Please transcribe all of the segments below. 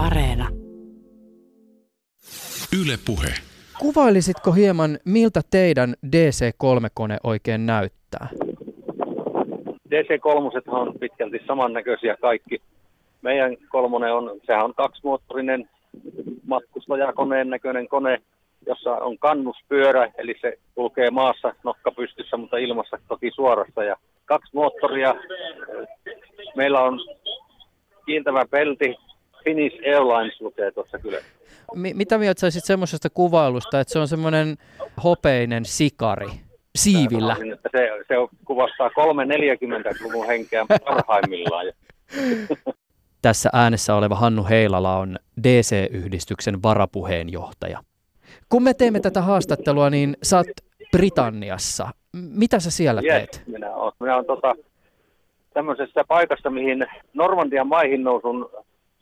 Areena. Yle Puhe. Kuvailisitko hieman, miltä teidän DC3-kone oikein näyttää? DC3 on pitkälti samannäköisiä kaikki. Meidän kolmonen on, sehän on kaksimoottorinen matkustajakoneen näköinen kone, jossa on kannuspyörä, eli se kulkee maassa nokka pystyssä, mutta ilmassa toki suorassa. Ja kaksi moottoria. Meillä on kiintävä pelti. Finnish Airlines lukee tuossa kyllä. M- mitä mieltä saisit semmoisesta kuvailusta, että se on semmoinen hopeinen sikari siivillä? Että se, se kuvastaa 340-luvun henkeä parhaimmillaan. Tässä äänessä oleva Hannu Heilala on DC-yhdistyksen varapuheenjohtaja. Kun me teemme tätä haastattelua, niin sä oot Britanniassa. Mitä sä siellä Yes, teet? minä olen, minä olen tota, tämmöisessä paikassa, mihin Normandian maihin nousun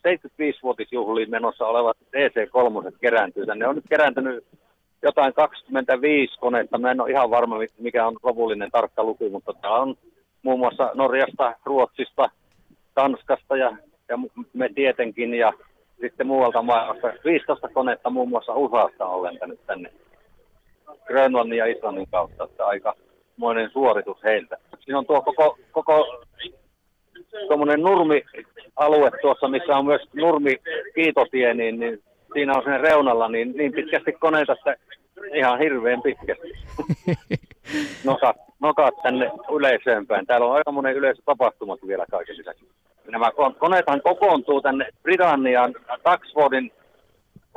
75-vuotisjuhliin menossa olevat DC-3 kerääntyy. Ne on nyt kerääntynyt jotain 25 konetta. Mä en ole ihan varma, mikä on lopullinen tarkka luku, mutta täällä on muun muassa Norjasta, Ruotsista, Tanskasta ja, ja me tietenkin ja sitten muualta maailmasta. 15 konetta muun muassa USAsta on lentänyt tänne Grönlannin ja Islannin kautta, että aika moinen suoritus heiltä. Siinä on tuo koko, koko tuommoinen nurmialue tuossa, missä on myös nurmi kiitotie, niin, niin siinä on sen reunalla niin, niin pitkästi koneita, että ihan hirveän pitkästi. Nokat, nokat tänne yleisöön päin. Täällä on aika monen yleisötapahtumat vielä kaiken lisäksi. Nämä kon- koneethan kokoontuu tänne Britannian Taxfordin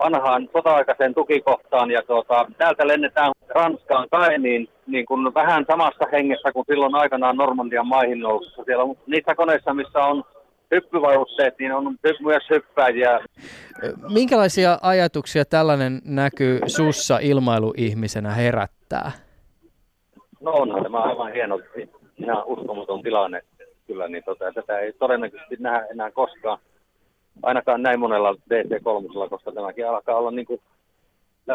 vanhaan sota-aikaiseen tukikohtaan ja tuota, täältä lennetään Ranskaan Kainiin niin kuin vähän samassa hengessä kuin silloin aikanaan Normandian maihin nousussa. Siellä on niissä koneissa, missä on hyppyvarusteet, niin on myös hyppäjiä. Minkälaisia ajatuksia tällainen näky sussa ilmailuihmisenä herättää? No onhan tämä aivan hieno, ihan uskomaton tilanne kyllä, niin tota, tätä ei todennäköisesti nähdä enää koskaan, ainakaan näin monella DC3, koska tämäkin alkaa olla niin kuin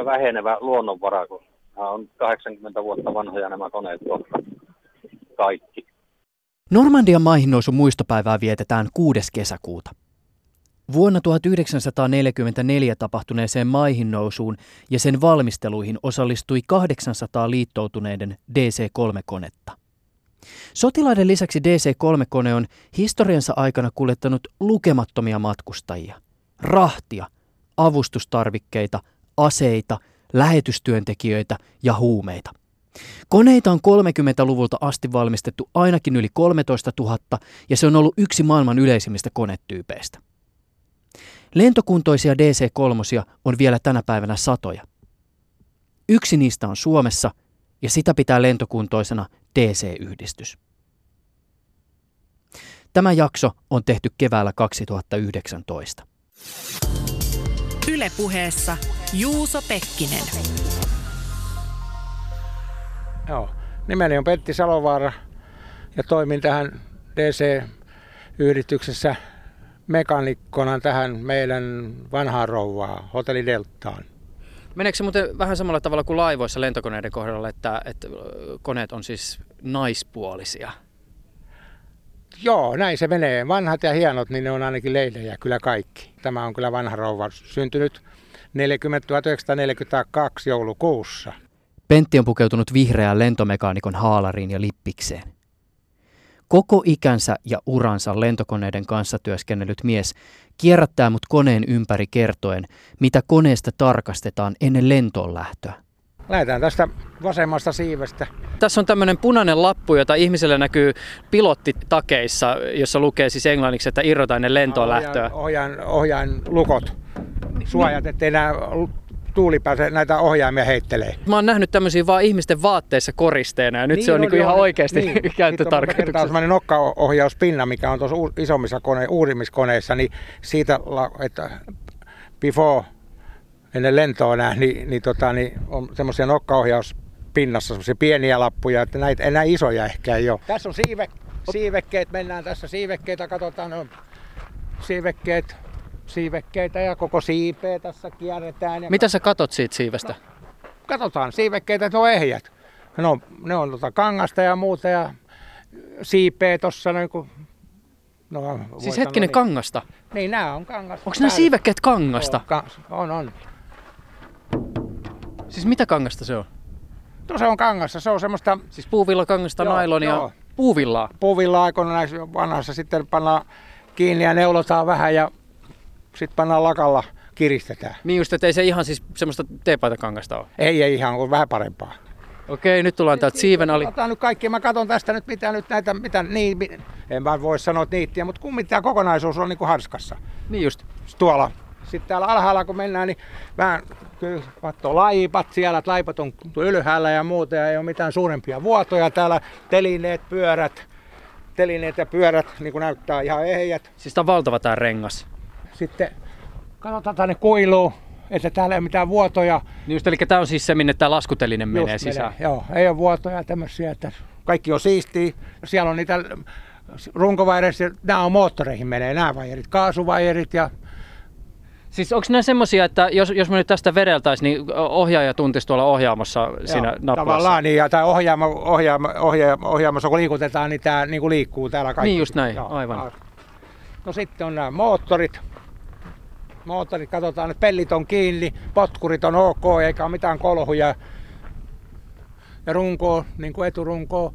vähenevä luonnonvara, kun nämä on 80 vuotta vanhoja nämä koneet kohta kaikki. Normandian maihinnousun muistopäivää vietetään 6. kesäkuuta. Vuonna 1944 tapahtuneeseen maihinnousuun ja sen valmisteluihin osallistui 800 liittoutuneiden DC-3-konetta. Sotilaiden lisäksi DC-3-kone on historiansa aikana kuljettanut lukemattomia matkustajia, rahtia, avustustarvikkeita, aseita, lähetystyöntekijöitä ja huumeita. Koneita on 30-luvulta asti valmistettu ainakin yli 13 000 ja se on ollut yksi maailman yleisimmistä konetyypeistä. Lentokuntoisia DC-3 on vielä tänä päivänä satoja. Yksi niistä on Suomessa ja sitä pitää lentokuntoisena DC-yhdistys. Tämä jakso on tehty keväällä 2019. Ylepuheessa Juuso Pekkinen. Joo. Nimeni on Pentti Salovaara ja toimin tähän DC-yhdistyksessä mekanikkona tähän meidän vanhaan rouvaan, Hotelli Deltaan. Meneekö se muuten vähän samalla tavalla kuin laivoissa lentokoneiden kohdalla, että, että koneet on siis naispuolisia? Joo, näin se menee. Vanhat ja hienot, niin ne on ainakin leidejä, kyllä kaikki. Tämä on kyllä vanha rouva, syntynyt 40, 1942 joulukuussa. Pentti on pukeutunut vihreään lentomekaanikon haalariin ja lippikseen. Koko ikänsä ja uransa lentokoneiden kanssa työskennellyt mies kierrättää mut koneen ympäri kertoen, mitä koneesta tarkastetaan ennen lentoon lähtöä. Lähdetään tästä vasemmasta siivestä. Tässä on tämmöinen punainen lappu, jota ihmiselle näkyy pilottitakeissa, jossa lukee siis englanniksi, että irrota ennen lentoon lähtöä. Ohjaan, ohjaan lukot. Suojat, ettei nämä tuuli pääse näitä ohjaimia heittelee. Mä oon nähnyt tämmöisiä vaan ihmisten vaatteissa koristeena ja nyt niin se on, niinku ihan oikeasti niin. Sitten on käyttötarkoituksessa. sellainen nokkaohjauspinna, mikä on tuossa isommissa kone, uudimmiskoneissa, niin siitä, että before, ennen lentoa nää, niin, niin, tota, niin on semmoisia nokkaohjauspinnassa semmoisia pieniä lappuja, että näitä enää isoja ehkä ei ole. Tässä on siive, siivekkeet, mennään tässä siivekkeitä, katsotaan, on siivekkeet, siivekkeitä ja koko siipeä tässä kierretään. Ja Mitä sä katot siitä siivestä? katsotaan siivekkeitä, että ne on ehjät. Ne on, ne on tota kangasta ja muuta ja siipeä tuossa noin kun No, Siis sanoa hetkinen, niin. kangasta. Niin, nämä on kangasta. Onko nämä siivekkeet kangasta? On, ka- on, on. Siis mitä kangasta se on? No se on kangasta, se on semmoista Siis puuvillakangasta, Joo, nailonia, joo. puuvillaa. puuvilla aikoina näissä vanhassa sitten pannaan kiinni ja neulotaan vähän ja sitten pannaan lakalla kiristetään. Niin just, että ei se ihan siis semmoista teepaitakangasta ole. Ei, ei ihan, on vähän parempaa. Okei, nyt tullaan täältä siiven ali. Otan nyt kaikki, mä katson tästä nyt mitä nyt näitä, mitä niin, en mä voi sanoa että niittiä, mutta kumminkin tämä kokonaisuus on niin kuin harskassa. Niin just. Tuolla. Sitten täällä alhaalla kun mennään, niin vähän kyllä katsoo laipat siellä, että laipat on ylhäällä ja muuta ja ei ole mitään suurempia vuotoja. Täällä telineet, pyörät, telineet ja pyörät niin kuin näyttää ihan ehjät. Siis on valtava tää rengas. Sitten katsotaan tänne kuiluun, että täällä ei ole mitään vuotoja. Niin just, eli tää on siis se, minne tää laskutelinen menee Just sisään. Joo, ei ole vuotoja tämmöisiä, että kaikki on siistiä. Siellä on niitä runkovaireissa, nämä on moottoreihin menee, nämä vaijerit, kaasuvaijerit ja Siis onko nämä semmosia, että jos, jos me nyt tästä vedeltäisiin, niin ohjaaja tuntisi tuolla ohjaamossa siinä joo, nappulassa? Tavallaan niin, ja tämä ohjaamo, ohjaamo, ohjaamo, ohjaamossa kun liikutetaan, niin tämä niin kuin liikkuu täällä kaikki. Niin just näin, aivan. No sitten on nämä moottorit. Moottorit, katsotaan, että pellit on kiinni, potkurit on ok, eikä ole mitään kolhuja. Ja runko, niin kuin eturunko.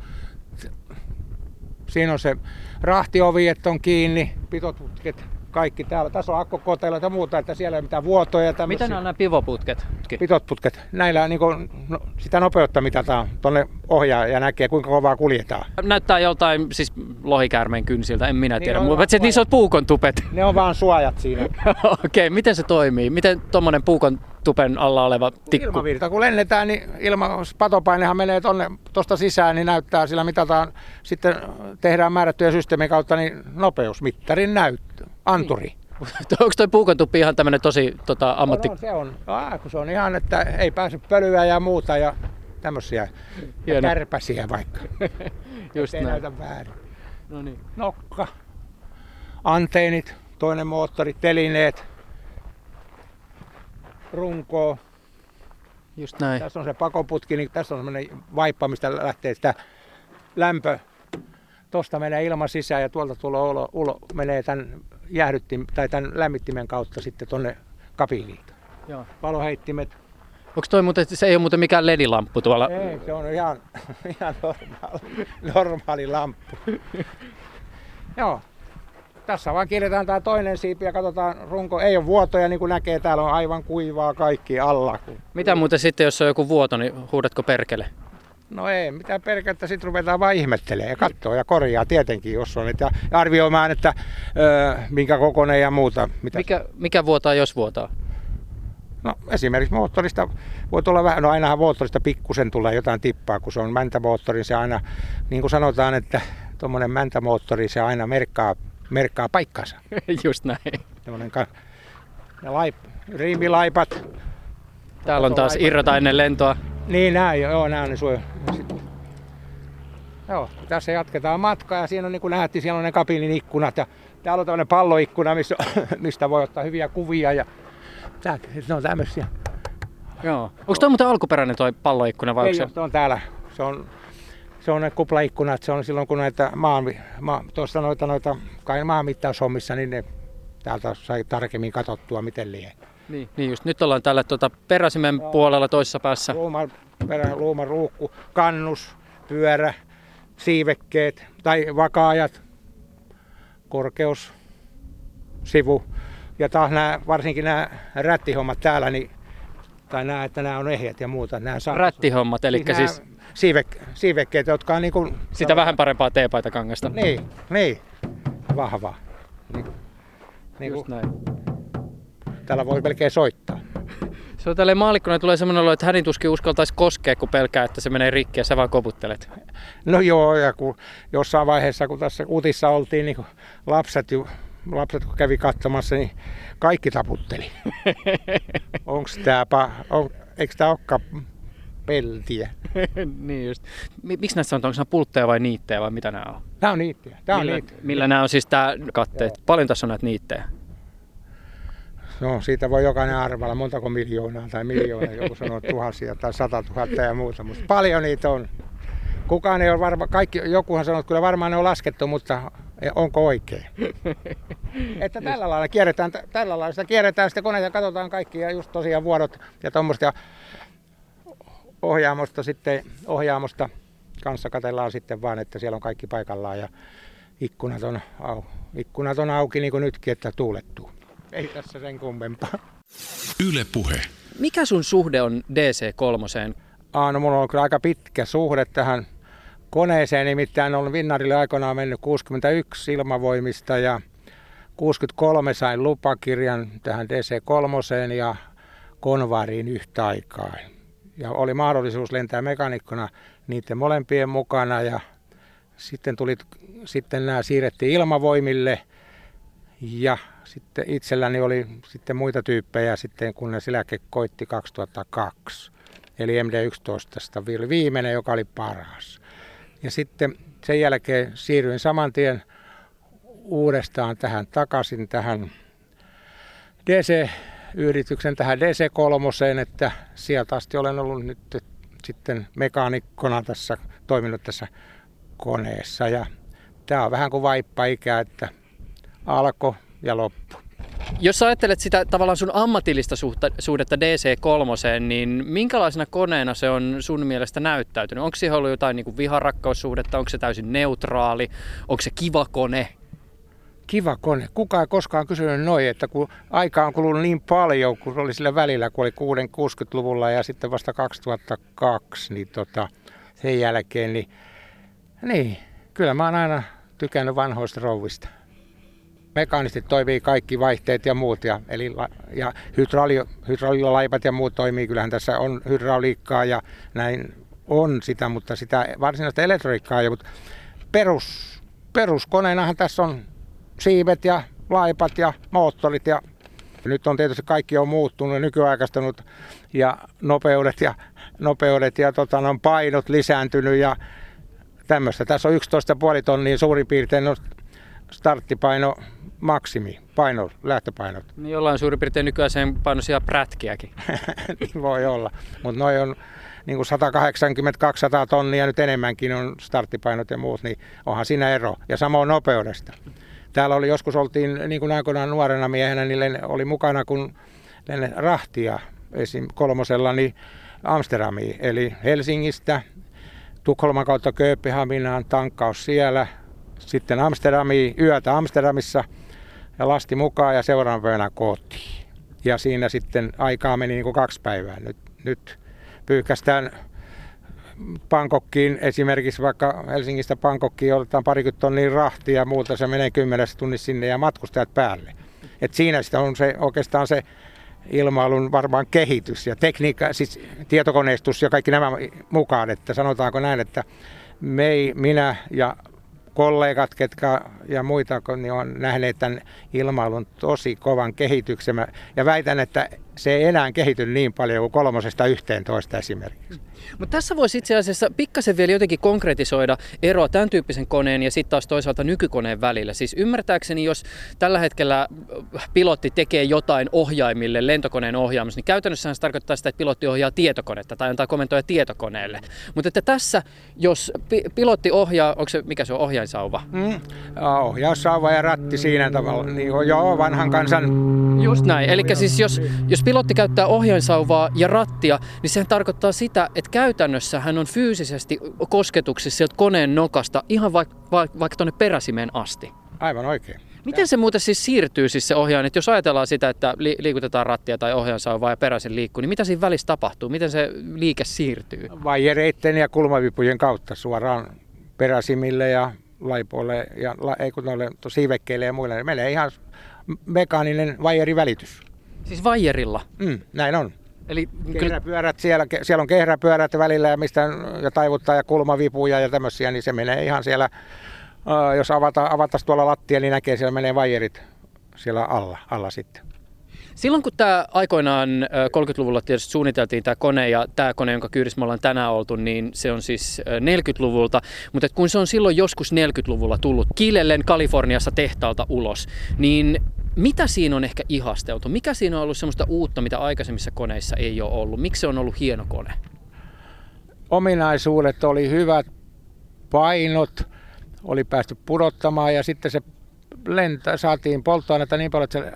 Siinä on se rahtiovi, että on kiinni, pitoputket, kaikki täällä. Tässä on akkokotelo ja muuta, että siellä ei ole mitään vuotoja. Mitä tämmöisiä. nämä on nämä pivoputket? Pitotputket. Näillä niin kuin, no, sitä nopeutta mitataan tuonne ohjaa ja näkee kuinka kovaa kuljetaan. Näyttää joltain siis lohikäärmeen kynsiltä, en minä Niin tiedä. Mutta niissä on puukon tupet. Ne on vaan suojat siinä. Okei, miten se toimii? Miten tuommoinen puukon tupen alla oleva tikku? Ilmavirta, kun lennetään, niin ilma, patopainehan menee tonne tuosta sisään, niin näyttää, sillä mitataan, sitten tehdään määrättyjä systeemien kautta niin nopeusmittarin näyttö, anturi. Onko toi puukon tuppi ihan tämmöinen tosi tota, ammatti... No, se on, aa, kun se on ihan, että ei pääse pölyä ja muuta ja tämmöisiä ja kärpäsiä vaikka, Just ei näin. näytä väärin. No niin. Nokka, anteenit, toinen moottori, telineet, runkoa, Just näin. Tässä on se pakoputki, niin tässä on semmoinen vaippa, mistä lähtee sitä lämpö. Tuosta menee ilma sisään ja tuolta tulee ulo, ulo menee tämän jäähdyttim, tai tämän lämmittimen kautta sitten tuonne kabiiniin. Joo. Valoheittimet. Onko toi muuten, se ei ole muuten mikään ledilamppu tuolla? Ei, se on ihan, ihan normaali, normaali lamppu. Joo. Tässä vaan kirjataan tämä toinen siipi ja katsotaan runko. Ei ole vuotoja, niin kuin näkee, täällä on aivan kuivaa kaikki alla. Mitä muuten sitten, jos on joku vuoto, niin huudatko perkele? No ei, mitä perkettä, sitten ruvetaan vaan ihmettelemään ja katsoo ja korjaa tietenkin, jos on, ja arvioimaan, että ö, minkä kokoinen ja muuta. Mitä. Mikä, mikä vuotaa, jos vuotaa? No esimerkiksi moottorista voi tulla vähän, no ainahan moottorista pikkusen tulee jotain tippaa, kun se on mäntämoottori, se aina, niin kuin sanotaan, että tuommoinen mäntämoottori, se aina merkkaa, merkkaa paikkansa. Just näin. Ka- ja laip, riimilaipat, Täällä on taas irrota ennen lentoa. Niin näin, joo, nämä on ne suoja. Joo, tässä jatketaan matkaa ja siinä on niin kuin nähtiin, siellä on ne kabiinin ikkunat ja täällä on tämmöinen palloikkuna, missä, mistä voi ottaa hyviä kuvia ja tää, ne on tämmöisiä. Joo. Onko toi muuten alkuperäinen toi palloikkuna vai Ei, onko se on täällä. Se on, se on ne kuplaikkunat, se on silloin kun näitä maan, maa, tuossa noita, noita kai maanmittaushommissa, niin ne täältä sai tarkemmin katsottua, miten lie. Niin. niin just. Nyt ollaan täällä tuota peräsimen puolella toisessa päässä. Luuman, perä, luuman ruukku, kannus, pyörä, siivekkeet tai vakaajat, korkeus, sivu. Ja taas nämä, varsinkin nämä rättihommat täällä, niin, tai nämä, että nämä on ehjät ja muuta. Nämä saa, Rättihommat, eli nämä siis siivek, siivekkeet, jotka on niin kuin, sitä vähän parempaa teepaitakangasta. Niin, niin, vahvaa. Niin, niin Just kuin, näin. täällä voi melkein soittaa. Se on tälleen maalikkona tulee semmoinen olo, että hänin tuskin uskaltaisi koskea, kun pelkää, että se menee rikki ja sä vaan koputtelet. No joo, ja kun jossain vaiheessa, kun tässä utissa oltiin, niin kun lapset, ju- lapset kun kävi katsomassa, niin kaikki taputteli. Onks tää, pa- on, eikö tää olekaan peltiä? niin just. Mi- Miksi näissä on, onko nämä pultteja vai niittejä vai mitä nämä on? Tää on niittiä. Tää on millä, niittiä. millä nämä on siis tää katteet? Paljon tässä on näitä niittejä? No, siitä voi jokainen arvalla, montako miljoonaa tai miljoonaa, joku sanoo tuhansia tai sata tuhatta ja muuta, mutta paljon niitä on. Kukaan ei ole varma, kaikki, jokuhan sanoo, että kyllä varmaan ne on laskettu, mutta onko oikein? että tällä lailla kierretään, tällä lailla sitä kierretään sitä koneita ja katsotaan kaikki ja just tosiaan vuodot ja tuommoista. Ja ohjaamosta sitten, ohjaamosta kanssa katellaan sitten vaan, että siellä on kaikki paikallaan ja ikkunat on, au, ikkunat on auki niin kuin nytkin, että tuulettuu. Ei tässä sen kummempaa. Yle Puhe. Mikä sun suhde on DC3? Aa, no mulla on kyllä aika pitkä suhde tähän koneeseen, nimittäin on Vinnarille aikoinaan mennyt 61 ilmavoimista ja 63 sain lupakirjan tähän DC3 ja konvariin yhtä aikaa. Ja oli mahdollisuus lentää mekanikkona niiden molempien mukana ja sitten, tuli, sitten nämä siirrettiin ilmavoimille ja sitten itselläni oli sitten muita tyyppejä sitten, kun ne siläke koitti 2002. Eli MD11 oli viimeinen, joka oli paras. Ja sitten sen jälkeen siirryin saman tien uudestaan tähän takaisin tähän DC-yrityksen tähän DC3, että sieltä asti olen ollut nyt sitten mekaanikkona tässä, toiminut tässä koneessa. Ja tämä on vähän kuin vaippa-ikä, että alko ja loppu. Jos ajattelet sitä tavallaan sun ammatillista suhdetta DC3, niin minkälaisena koneena se on sun mielestä näyttäytynyt? Onko siihen ollut jotain niin viharakkaussuhdetta, onko se täysin neutraali, onko se kiva kone? Kiva kone. Kuka ei koskaan kysynyt noin, että kun aika on kulunut niin paljon, kun oli sillä välillä, kun oli 60-luvulla ja sitten vasta 2002, niin tota, sen jälkeen, niin, niin kyllä mä oon aina tykännyt vanhoista rouvista mekaanistit toimii kaikki vaihteet ja muut. Ja, eli, ja hydrauli, hydraulilaipat ja muut toimii. Kyllähän tässä on hydrauliikkaa ja näin on sitä, mutta sitä varsinaista elektroniikkaa ei Mutta perus, peruskoneinahan tässä on siivet ja laipat ja moottorit ja nyt on tietysti kaikki on muuttunut nykyaikaistunut ja nopeudet ja, nopeudet ja tota, on painot lisääntynyt ja tämmöistä. Tässä on 11,5 tonnia suurin piirtein no, starttipaino maksimi, paino, lähtöpainot. Niin jollain suurin piirtein nykyään sen painoisia prätkiäkin. niin voi olla, mutta noin on niin kuin 180-200 tonnia nyt enemmänkin on starttipainot ja muut, niin onhan siinä ero. Ja samoin nopeudesta. Täällä oli joskus oltiin niin kuin aikoinaan nuorena miehenä, niin oli mukana kun rahtia esim. kolmosella niin Amsterdamiin, eli Helsingistä Tukholman kautta Kööpenhaminaan, tankkaus siellä, sitten Amsterdamiin, yötä Amsterdamissa ja lasti mukaan ja seuraavan päivänä kotiin. Ja siinä sitten aikaa meni niin kuin kaksi päivää. Nyt, nyt pyyhkästään Pankokkiin esimerkiksi vaikka Helsingistä Pankokkiin otetaan parikymmentä tonnia rahtia ja muuta, se menee kymmenessä tunnissa sinne ja matkustajat päälle. Et siinä sitä on se, oikeastaan se ilmailun varmaan kehitys ja tekniikka, siis tietokoneistus ja kaikki nämä mukaan, että sanotaanko näin, että me, minä ja kollegat ketkä, ja muita niin on nähneet tämän ilmailun tosi kovan kehityksen. Ja väitän, että se ei enää kehity niin paljon kuin kolmosesta yhteen toista esimerkiksi. Mutta tässä voisi itse asiassa pikkasen vielä jotenkin konkretisoida eroa tämän tyyppisen koneen ja sitten taas toisaalta nykykoneen välillä. Siis ymmärtääkseni, jos tällä hetkellä pilotti tekee jotain ohjaimille lentokoneen ohjaamassa, niin käytännössä se tarkoittaa sitä, että pilotti ohjaa tietokonetta tai antaa komentoja tietokoneelle. Mutta että tässä, jos pi- pilotti ohjaa, onko se, mikä se on, ohjainsauva? Mm. Ohjaussauva ja ratti siinä tavalla, niin joo, vanhan kansan... Just näin, eli siis jos, jos pilotti käyttää ohjainsauvaa ja rattia, niin sehän tarkoittaa sitä, että käytännössä hän on fyysisesti kosketuksissa sieltä koneen nokasta ihan vaikka, vaikka, vaikka tuonne peräsimeen asti. Aivan oikein. Miten se muuten siis siirtyy siis se ohjaan, että jos ajatellaan sitä, että li- liikutetaan rattia tai ohjaansauvaa ja peräisen liikkuu, niin mitä siinä välissä tapahtuu? Miten se liike siirtyy? Vaijereiden ja kulmavipujen kautta suoraan peräsimille ja laipoille ja ei kun noille siivekkeille ja muille. Menee ihan mekaaninen vaijerivälitys. Siis vaijerilla? Mm, näin on. Eli kehräpyörät siellä, siellä on kehräpyörät välillä ja mistä ja taivuttaa ja kulmavipuja ja tämmöisiä, niin se menee ihan siellä, jos avata, avattaisiin tuolla lattia, niin näkee siellä menee vaijerit siellä alla, alla sitten. Silloin kun tämä aikoinaan 30-luvulla tietysti suunniteltiin tämä kone ja tämä kone, jonka kyydissä me ollaan tänään oltu, niin se on siis 40-luvulta. Mutta kun se on silloin joskus 40-luvulla tullut Kilellen Kaliforniassa tehtaalta ulos, niin mitä siinä on ehkä ihasteltu? Mikä siinä on ollut semmoista uutta, mitä aikaisemmissa koneissa ei ole ollut? Miksi se on ollut hieno kone? Ominaisuudet oli hyvät, painot oli päästy pudottamaan ja sitten se lento, saatiin polttoainetta niin paljon, että se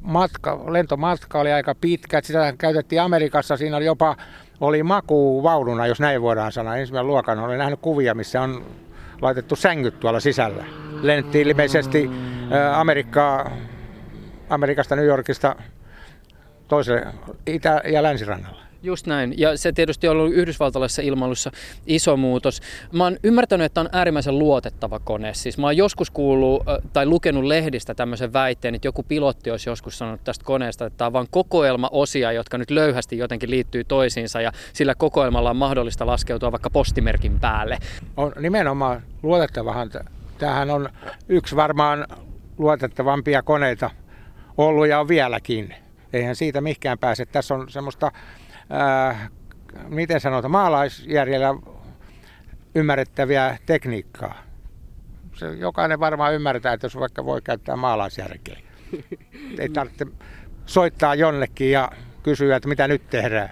matka, lentomatka oli aika pitkä. Sitä käytettiin Amerikassa, siinä oli jopa oli maku vaununa, jos näin voidaan sanoa. Ensimmäinen luokan olen nähnyt kuvia, missä on laitettu sängyt tuolla sisällä. Lennettiin ilmeisesti Amerikkaa, Amerikasta New Yorkista toiselle itä- ja länsirannalla. Just näin. Ja se tietysti on ollut yhdysvaltalaisessa ilmailussa iso muutos. Mä oon ymmärtänyt, että on äärimmäisen luotettava kone. Siis mä oon joskus kuullut tai lukenut lehdistä tämmöisen väitteen, että joku pilotti olisi joskus sanonut tästä koneesta, että tämä on vain kokoelma osia, jotka nyt löyhästi jotenkin liittyy toisiinsa ja sillä kokoelmalla on mahdollista laskeutua vaikka postimerkin päälle. On nimenomaan luotettavahan. Tämähän on yksi varmaan luotettavampia koneita ollut ja on vieläkin. Eihän siitä mihinkään pääse. Tässä on semmoista äh, miten sanotaan, maalaisjärjellä ymmärrettäviä tekniikkaa. Se, jokainen varmaan ymmärtää, että jos vaikka voi käyttää maalaisjärkeä. Ei tarvitse soittaa jonnekin ja kysyä, että mitä nyt tehdään.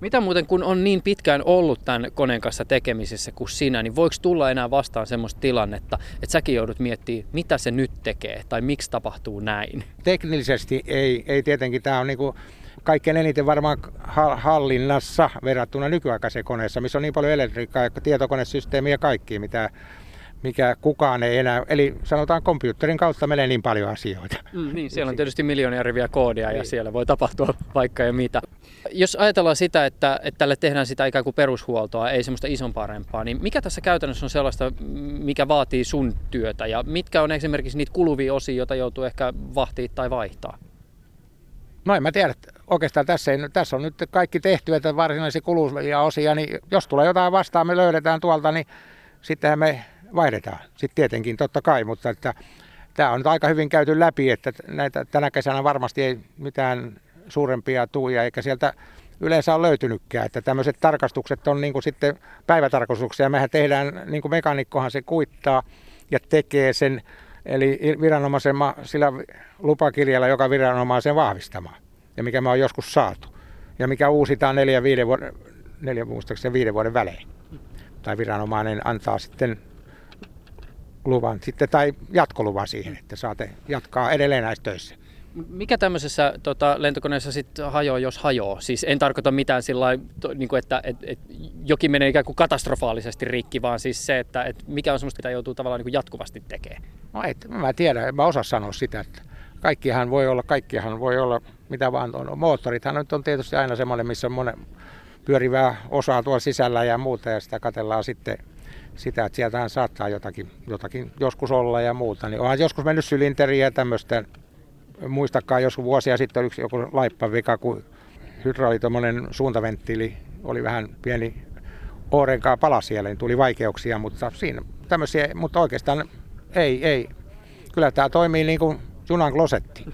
Mitä muuten, kun on niin pitkään ollut tämän koneen kanssa tekemisissä kuin sinä, niin voiko tulla enää vastaan semmoista tilannetta, että säkin joudut miettimään, mitä se nyt tekee tai miksi tapahtuu näin? Teknisesti ei, ei tietenkin. Tämä on niin kuin kaikkein eniten varmaan hallinnassa verrattuna nykyaikaiseen koneessa, missä on niin paljon elektriikkaa ja tietokonesysteemiä ja kaikki, mitä mikä kukaan ei enää, eli sanotaan komputerin kautta menee niin paljon asioita. Mm, niin, siellä on tietysti miljoonia riviä koodia niin. ja siellä voi tapahtua vaikka ja mitä. Jos ajatellaan sitä, että, että tälle tehdään sitä ikään kuin perushuoltoa, ei semmoista isompaa niin mikä tässä käytännössä on sellaista, mikä vaatii sun työtä ja mitkä on esimerkiksi niitä kuluvia osia, joita joutuu ehkä vahtii tai vaihtaa? No en mä tiedä, oikeastaan tässä, ei, tässä on nyt kaikki tehty, että varsinaisia kuluja osia, niin jos tulee jotain vastaan, me löydetään tuolta, niin sittenhän me vaihdetaan. Sitten tietenkin totta kai, mutta että tämä on nyt aika hyvin käyty läpi, että näitä, tänä kesänä varmasti ei mitään suurempia tuuja, eikä sieltä yleensä ole löytynytkään. Että tämmöiset tarkastukset on niin kuin sitten päivätarkastuksia. Mehän tehdään, niin kuin mekanikkohan se kuittaa ja tekee sen, eli viranomaisen sillä lupakirjalla, joka viranomaisen vahvistamaan ja mikä me on joskus saatu. Ja mikä uusitaan neljä, viiden vuoden, neljä muistaakseni viiden vuoden välein. Tai viranomainen antaa sitten luvan sitten, tai jatkoluvan siihen, että saatte jatkaa edelleen näissä töissä. Mikä tämmöisessä tota, lentokoneessa sitten hajoaa, jos hajoaa? Siis en tarkoita mitään sillä niin että et, et, jokin menee ikään kuin katastrofaalisesti rikki, vaan siis se, että et mikä on semmoista, mitä joutuu tavallaan niin jatkuvasti tekemään. No et, mä tiedän, en mä osaa sanoa sitä, että kaikkihan voi olla, kaikkihan voi olla mitä vaan on. Moottorithan nyt on tietysti aina semmoinen, missä on monen pyörivää osaa tuolla sisällä ja muuta ja sitä katellaan sitten sitä, että sieltähän saattaa jotakin, jotakin joskus olla ja muuta. Niin onhan joskus mennyt sylinteriä ja tämmöistä. Muistakaa, joskus vuosia sitten oli yksi joku laippavika, kun hydrauli suuntaventtiili oli vähän pieni oorenkaa pala siellä, niin tuli vaikeuksia, mutta siinä tämmöisiä, mutta oikeastaan ei, ei. Kyllä tämä toimii niin kuin junan klosetti.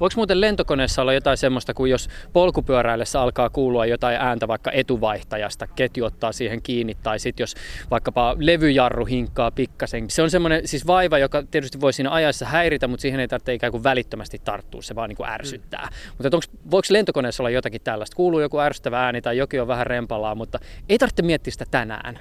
Voiko muuten lentokoneessa olla jotain semmoista, kuin jos polkupyöräillessä alkaa kuulua jotain ääntä vaikka etuvaihtajasta, ketju ottaa siihen kiinni, tai sitten jos vaikkapa levyjarru hinkkaa pikkasen. Se on semmoinen siis vaiva, joka tietysti voi siinä ajassa häiritä, mutta siihen ei tarvitse ikään kuin välittömästi tarttua, se vaan niin kuin ärsyttää. Mm. Mutta onks, voiko lentokoneessa olla jotakin tällaista? Kuuluu joku ärsyttävä ääni tai jokin on vähän rempalaa, mutta ei tarvitse miettiä sitä tänään.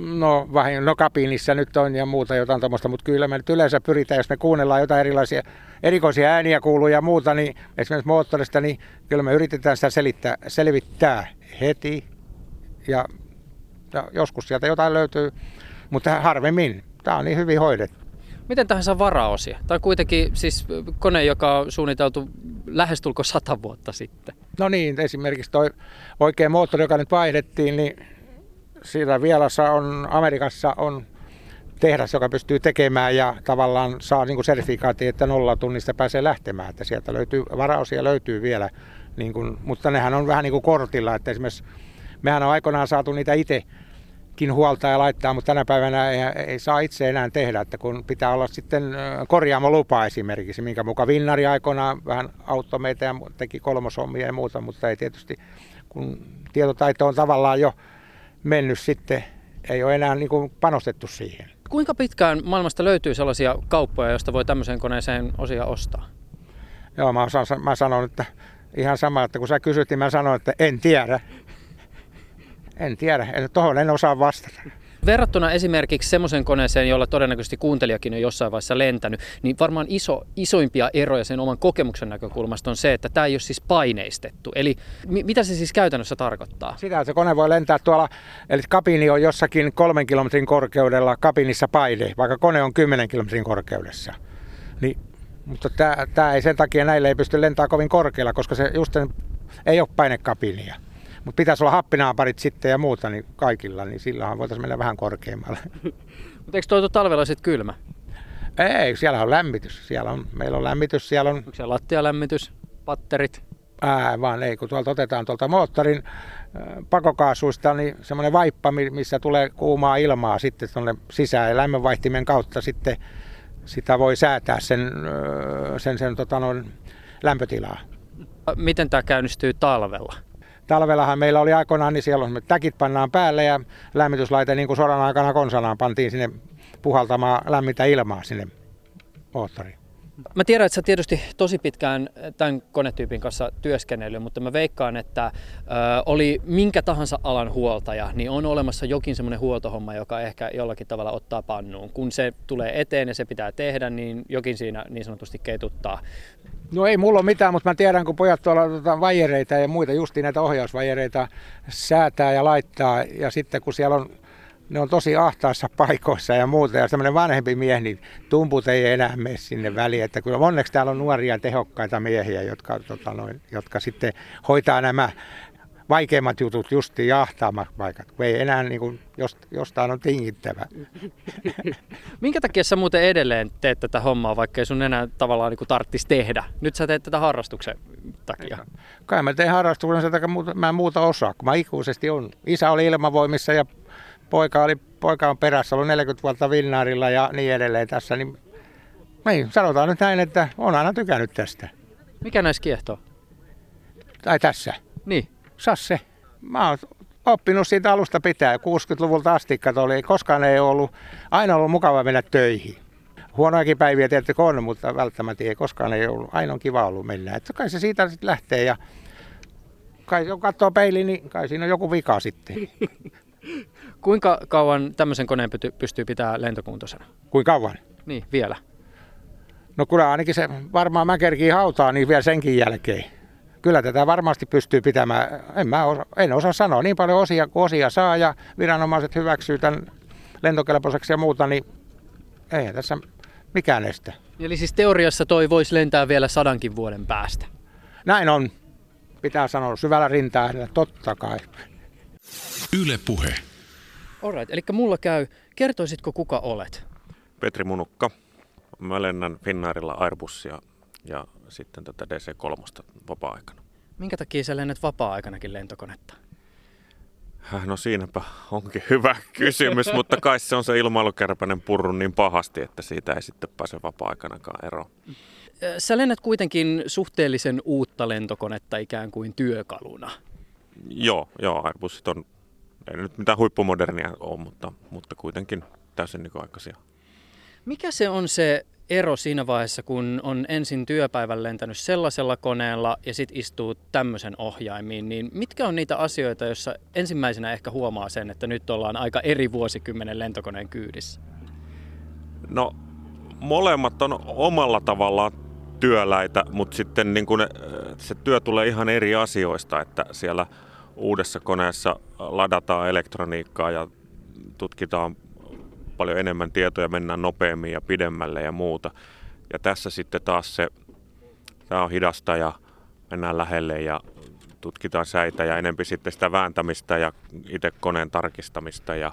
No, vahin, no kabiinissa nyt on ja muuta jotain tuommoista, mutta kyllä me nyt yleensä pyritään, jos me kuunnellaan jotain erilaisia erikoisia ääniä kuuluu ja muuta, niin esimerkiksi moottorista, niin kyllä me yritetään sitä selittää, selvittää heti. Ja, ja joskus sieltä jotain löytyy, mutta harvemmin. Tämä on niin hyvin hoidettu. Miten tähän saa varaosia? On kuitenkin siis kone, joka on suunniteltu lähestulko sata vuotta sitten. No niin, esimerkiksi tuo oikea moottori, joka nyt vaihdettiin, niin siinä vielassa on, Amerikassa on tehdas, joka pystyy tekemään ja tavallaan saa niin sertifikaatti, että nolla tunnista pääsee lähtemään. Että sieltä löytyy, varaosia löytyy vielä, niin kuin, mutta nehän on vähän niin kuin kortilla, että esimerkiksi mehän on aikoinaan saatu niitä itsekin huolta ja laittaa, mutta tänä päivänä ei, ei saa itse enää tehdä, että kun pitää olla sitten korjaamolupa esimerkiksi, minkä mukaan Vinnari aikoinaan vähän auttoi meitä ja teki kolmosommia ja muuta, mutta ei tietysti, kun tietotaito on tavallaan jo mennyt sitten, ei ole enää niin kuin panostettu siihen. Kuinka pitkään maailmasta löytyy sellaisia kauppoja, joista voi tämmöiseen koneeseen osia ostaa? Joo, mä, sanon, mä sanon, että ihan sama, että kun sä kysyt, niin mä sanoin, että en tiedä. En tiedä, tuohon en osaa vastata. Verrattuna esimerkiksi semmoisen koneeseen, jolla todennäköisesti kuuntelijakin on jossain vaiheessa lentänyt, niin varmaan iso, isoimpia eroja sen oman kokemuksen näkökulmasta on se, että tämä ei ole siis paineistettu. Eli mi- mitä se siis käytännössä tarkoittaa? Sitä, että se kone voi lentää tuolla, eli kabini on jossakin kolmen kilometrin korkeudella kabinissa paine, vaikka kone on 10 kilometrin korkeudessa. Niin, mutta tämä ei sen takia näille ei pysty lentämään kovin korkealla, koska se just ei ole painekabinia. Mutta pitäisi olla happinaaparit sitten ja muuta niin kaikilla, niin silloin voitaisiin mennä vähän korkeammalle. Mutta eikö tuo talvella sitten kylmä? Ei, siellä on lämmitys. Siellä on, meillä on lämmitys, siellä on... Onko siellä lattialämmitys, patterit? Ää, vaan ei, kun tuolta otetaan tuolta moottorin pakokaasuista, niin semmoinen vaippa, missä tulee kuumaa ilmaa sitten tuonne sisään ja lämmönvaihtimen kautta sitten sitä voi säätää sen, sen, sen tota noin, lämpötilaa. Miten tämä käynnistyy talvella? Talvellahan meillä oli aikoinaan, niin siellä on, täkit pannaan päälle ja lämmityslaite niin kuin sodan aikana konsanaan pantiin sinne puhaltamaan lämmintä ilmaa sinne moottoriin. Mä tiedän, että sä tietysti tosi pitkään tämän konetyypin kanssa työskennellyt, mutta mä veikkaan, että ö, oli minkä tahansa alan huoltaja, niin on olemassa jokin semmoinen huoltohomma, joka ehkä jollakin tavalla ottaa pannuun. Kun se tulee eteen ja se pitää tehdä, niin jokin siinä niin sanotusti ketuttaa. No ei mulla ole mitään, mutta mä tiedän, kun pojat tuolla tota, vajereita ja muita, justiin näitä ohjausvajereita säätää ja laittaa. Ja sitten kun siellä on ne on tosi ahtaassa paikoissa ja muuta. Ja semmoinen vanhempi mies, niin tumput ei enää mene sinne väliin. Että kyllä onneksi täällä on nuoria tehokkaita miehiä, jotka, tota noin, jotka sitten hoitaa nämä vaikeimmat jutut justiin jahtaamat paikat, kun ei enää niin kuin, jostain on tingittävä. Minkä takia sä muuten edelleen teet tätä hommaa, vaikka ei sun enää tavallaan niin tarttisi tehdä? Nyt sä teet tätä harrastuksen takia. Kai mä teen harrastuksen sen takia, mä en muuta osaa, kun mä ikuisesti on. Isä oli ilmavoimissa ja poika, oli, poika on perässä ollut 40 vuotta Vinnaarilla ja niin edelleen tässä, niin niin, sanotaan nyt näin, että on aina tykännyt tästä. Mikä näissä kiehtoo? Tai tässä. Niin. Sasse. Mä oon oppinut siitä alusta pitää. 60-luvulta asti oli, koskaan ei ollut, aina ollut mukava mennä töihin. Huonoakin päiviä tietysti on, mutta välttämättä ei koskaan ei ollut. Aina on kiva ollut mennä. Että kai se siitä sitten lähtee ja kai kun katsoo peiliin, niin kai siinä on joku vika sitten. Kuinka kauan tämmöisen koneen pystyy pitämään lentokuntoisena? Kuinka kauan? Niin, vielä. No kyllä ainakin se varmaan mäkerkii hautaa niin vielä senkin jälkeen. Kyllä tätä varmasti pystyy pitämään. En, mä osa, en osaa sanoa. Niin paljon osia kuin osia saa ja viranomaiset hyväksyy tämän lentokelpoiseksi ja muuta, niin ei tässä mikään estä. Eli siis teoriassa toi voisi lentää vielä sadankin vuoden päästä? Näin on. Pitää sanoa syvällä rintaa, totta kai. Yle puhe. Alright, eli mulla käy. Kertoisitko kuka olet? Petri Munukka. Mä lennän Finnairilla Airbussia ja sitten tätä DC-3 vapaa-aikana. Minkä takia sä lennät vapaa-aikanakin lentokonetta? No siinäpä onkin hyvä kysymys, mutta kai se on se ilmailukärpänen purru niin pahasti, että siitä ei sitten pääse vapaa-aikanakaan eroon. Sä lennät kuitenkin suhteellisen uutta lentokonetta ikään kuin työkaluna. Joo, joo Airbusit on ei nyt mitään huippumodernia ole, mutta, mutta kuitenkin täysin nykyaikaisia. Mikä se on se ero siinä vaiheessa, kun on ensin työpäivän lentänyt sellaisella koneella ja sitten istuu tämmöisen ohjaimiin, niin mitkä on niitä asioita, joissa ensimmäisenä ehkä huomaa sen, että nyt ollaan aika eri vuosikymmenen lentokoneen kyydissä? No molemmat on omalla tavallaan työläitä, mutta sitten niin kun se työ tulee ihan eri asioista, että siellä – uudessa koneessa ladataan elektroniikkaa ja tutkitaan paljon enemmän tietoja, mennään nopeammin ja pidemmälle ja muuta. Ja tässä sitten taas se, tämä on hidasta ja mennään lähelle ja tutkitaan säitä ja enempi sitten sitä vääntämistä ja itse koneen tarkistamista ja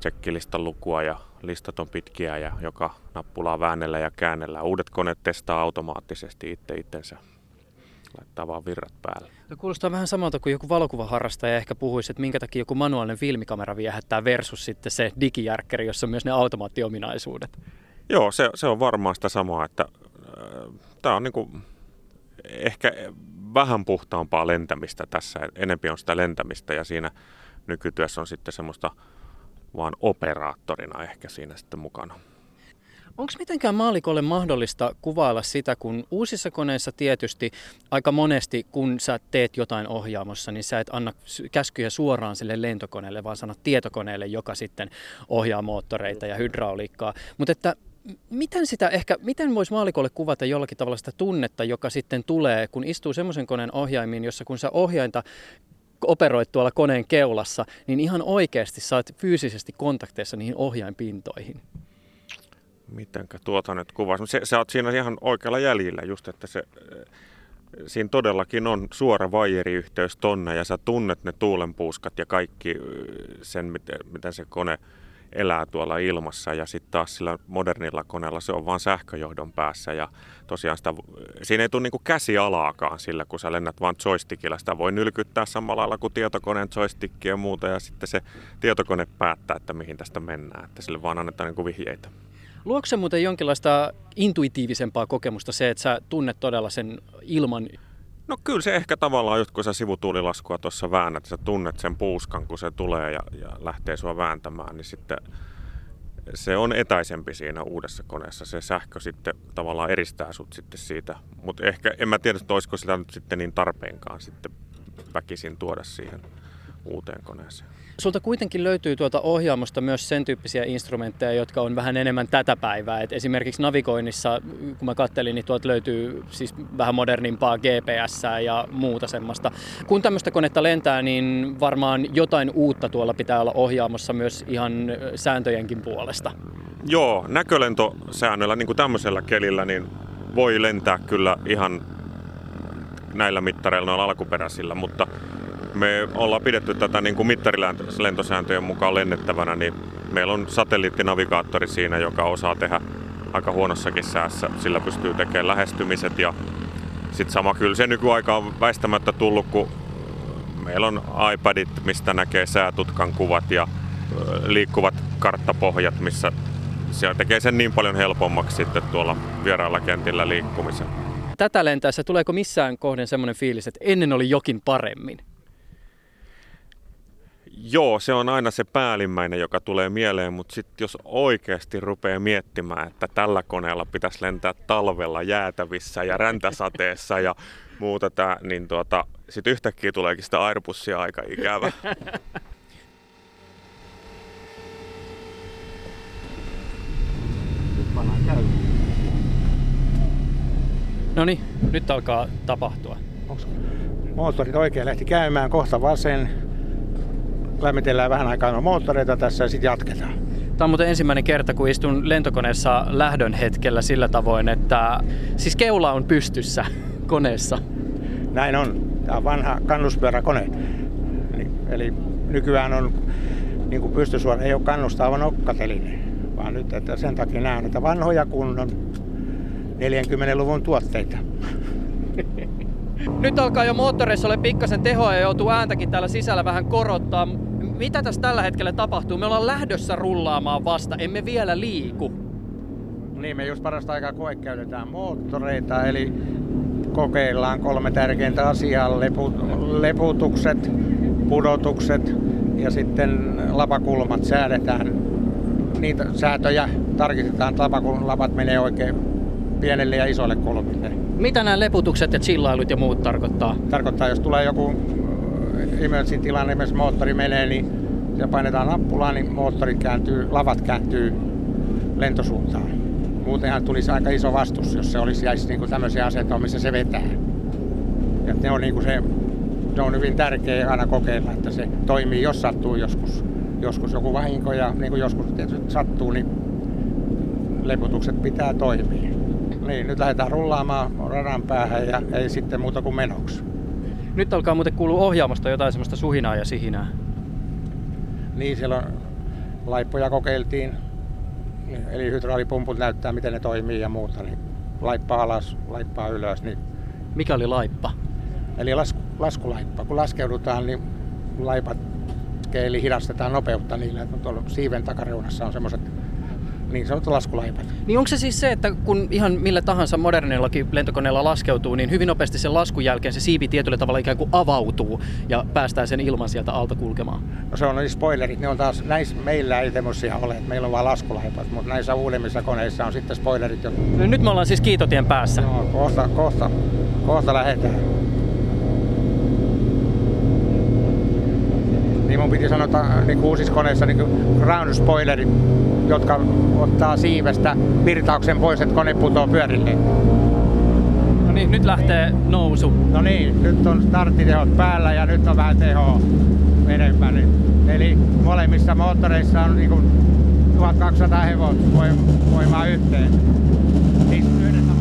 tsekkilistan lukua ja listat on pitkiä ja joka nappulaa väännellä ja käännellä. Uudet koneet testaa automaattisesti itse itsensä laittaa vaan virrat päälle. No kuulostaa vähän samalta kuin joku valokuvaharrastaja ehkä puhuisi, että minkä takia joku manuaalinen filmikamera viehättää versus sitten se digijärkkeri, jossa on myös ne automaattiominaisuudet. Joo, se, se on varmaan sitä samaa, että äh, tämä on niinku ehkä vähän puhtaampaa lentämistä tässä. Enempi on sitä lentämistä ja siinä nykytyössä on sitten semmoista vaan operaattorina ehkä siinä sitten mukana. Onko mitenkään maalikolle mahdollista kuvailla sitä, kun uusissa koneissa tietysti aika monesti, kun sä teet jotain ohjaamossa, niin sä et anna käskyjä suoraan sille lentokoneelle, vaan sanot tietokoneelle, joka sitten ohjaa moottoreita ja hydrauliikkaa. Mutta että miten sitä ehkä, miten voisi maalikolle kuvata jollakin tavalla sitä tunnetta, joka sitten tulee, kun istuu semmoisen koneen ohjaimiin, jossa kun sä ohjainta operoit tuolla koneen keulassa, niin ihan oikeasti saat fyysisesti kontakteissa niihin ohjainpintoihin. Mitenkä tuota nyt kuvasi? Se, sä oot siinä ihan oikealla jäljellä just, että se, siinä todellakin on suora vajeriyhteys tonne ja sä tunnet ne tuulenpuuskat ja kaikki sen, miten, miten se kone elää tuolla ilmassa ja sitten taas sillä modernilla koneella se on vain sähköjohdon päässä ja tosiaan sitä, siinä ei tule niinku käsialaakaan sillä, kun sä lennät vain joystickilla. Sitä voi nylkyttää samalla lailla kuin tietokoneen joystick ja muuta ja sitten se tietokone päättää, että mihin tästä mennään, että sille vaan annetaan niinku vihjeitä. Luokse se muuten jonkinlaista intuitiivisempaa kokemusta se, että sä tunnet todella sen ilman No kyllä se ehkä tavallaan, just kun sä sivutuulilaskua tuossa väännät, sä tunnet sen puuskan, kun se tulee ja, ja lähtee sua vääntämään, niin sitten se on etäisempi siinä uudessa koneessa. Se sähkö sitten tavallaan eristää sut sitten siitä. Mutta ehkä en mä tiedä, olisiko sitä nyt sitten niin tarpeenkaan sitten väkisin tuoda siihen uuteen koneeseen. Sulta kuitenkin löytyy tuota ohjaamosta myös sen tyyppisiä instrumentteja, jotka on vähän enemmän tätä päivää. Et esimerkiksi navigoinnissa, kun mä kattelin, niin tuolta löytyy siis vähän modernimpaa GPS ja muuta semmoista. Kun tämmöistä konetta lentää, niin varmaan jotain uutta tuolla pitää olla ohjaamossa myös ihan sääntöjenkin puolesta. Joo, näkölentosäännöllä, niin kuin tämmöisellä kelillä, niin voi lentää kyllä ihan näillä mittareilla, noilla alkuperäisillä, mutta me ollaan pidetty tätä niin kuin mittarilentosääntöjen mukaan lennettävänä, niin meillä on satelliittinavigaattori siinä, joka osaa tehdä aika huonossakin säässä. Sillä pystyy tekemään lähestymiset ja sitten sama kyllä se nykyaika on väistämättä tullut, kun meillä on iPadit, mistä näkee säätutkan kuvat ja liikkuvat karttapohjat, missä se tekee sen niin paljon helpommaksi sitten tuolla vierailla kentillä liikkumisen. Tätä lentäessä tuleeko missään kohden semmoinen fiilis, että ennen oli jokin paremmin? Joo, se on aina se päällimmäinen, joka tulee mieleen, mutta sitten jos oikeasti rupeaa miettimään, että tällä koneella pitäisi lentää talvella jäätävissä ja räntäsateessa ja muuta, tää, niin tuota, sitten yhtäkkiä tuleekin sitä Airbussia aika ikävä. No niin, nyt alkaa tapahtua. Onko moottorit oikein lähti käymään kohta vasen, lämmitellään vähän aikaa moottoreita tässä ja sitten jatketaan. Tämä on muuten ensimmäinen kerta, kun istun lentokoneessa lähdön hetkellä sillä tavoin, että siis keula on pystyssä koneessa. Näin on. Tämä on vanha kannuspyöräkone. Eli nykyään on niin kuin pystysuora, ei ole kannustava nokkateline, vaan nyt että sen takia nämä on näitä vanhoja kunnon 40-luvun tuotteita. Nyt alkaa jo moottoreissa olla pikkasen tehoa ja joutuu ääntäkin täällä sisällä vähän korottaa mitä tässä tällä hetkellä tapahtuu? Me ollaan lähdössä rullaamaan vasta, emme vielä liiku. Niin, me just parasta aikaa koekäytetään moottoreita, eli kokeillaan kolme tärkeintä asiaa, lepu, leputukset, pudotukset ja sitten lapakulmat säädetään. Niitä säätöjä tarkistetaan, että lapat menee oikein pienelle ja isolle kulmille. Mitä nämä leputukset ja chillailut ja muut tarkoittaa? Tarkoittaa, jos tulee joku emergency tilanne, esimerkiksi moottori menee, niin ja painetaan nappulaa, niin moottorit kääntyy, lavat kääntyy lentosuuntaan. Muutenhan tulisi aika iso vastus, jos se olisi jäisi niin kuin tämmöisiä asentoja, missä se vetää. Ja ne on, niin kuin se, ne on hyvin tärkeää aina kokeilla, että se toimii, jos sattuu joskus, joskus joku vahinko ja niin kuin joskus tietysti sattuu, niin leputukset pitää toimia. Niin, nyt lähdetään rullaamaan radan päähän ja ei sitten muuta kuin menoksi. Nyt alkaa muuten kuulua ohjaamosta jotain semmoista suhinaa ja sihinää. Niin, siellä on laippoja kokeiltiin. Eli hydraulipumput näyttää, miten ne toimii ja muuta. Niin laippa alas, laippaa ylös. Niin... Mikä oli laippa? Eli lasku, laskulaippa. Kun laskeudutaan, niin laipat eli hidastetaan nopeutta niillä. Tuolla siiven takareunassa on semmoiset niin sanotut laskulaivat. Niin onko se siis se, että kun ihan millä tahansa modernillakin lentokoneella laskeutuu, niin hyvin nopeasti sen laskun jälkeen se siipi tietyllä tavalla ikään kuin avautuu ja päästään sen ilman sieltä alta kulkemaan? No se on niin spoilerit, ne on taas, näissä meillä ei tämmöisiä ole, että meillä on vain laskulaivat, mutta näissä uudemmissa koneissa on sitten spoilerit. Jo... No, nyt me ollaan siis kiitotien päässä. No, kohta, kohta, kohta lähdetään. Niin mun piti sanoa, että niin uusissa koneissa niin ground spoilerit, jotka ottaa siivestä virtauksen pois, että kone putoo pyörille. No niin, nyt lähtee nousu. No niin, nyt on starttitehot päällä ja nyt on vähän tehoa enemmän. Eli molemmissa moottoreissa on niin kuin 1200 hevosvoimaa yhteen. Siis yhdessä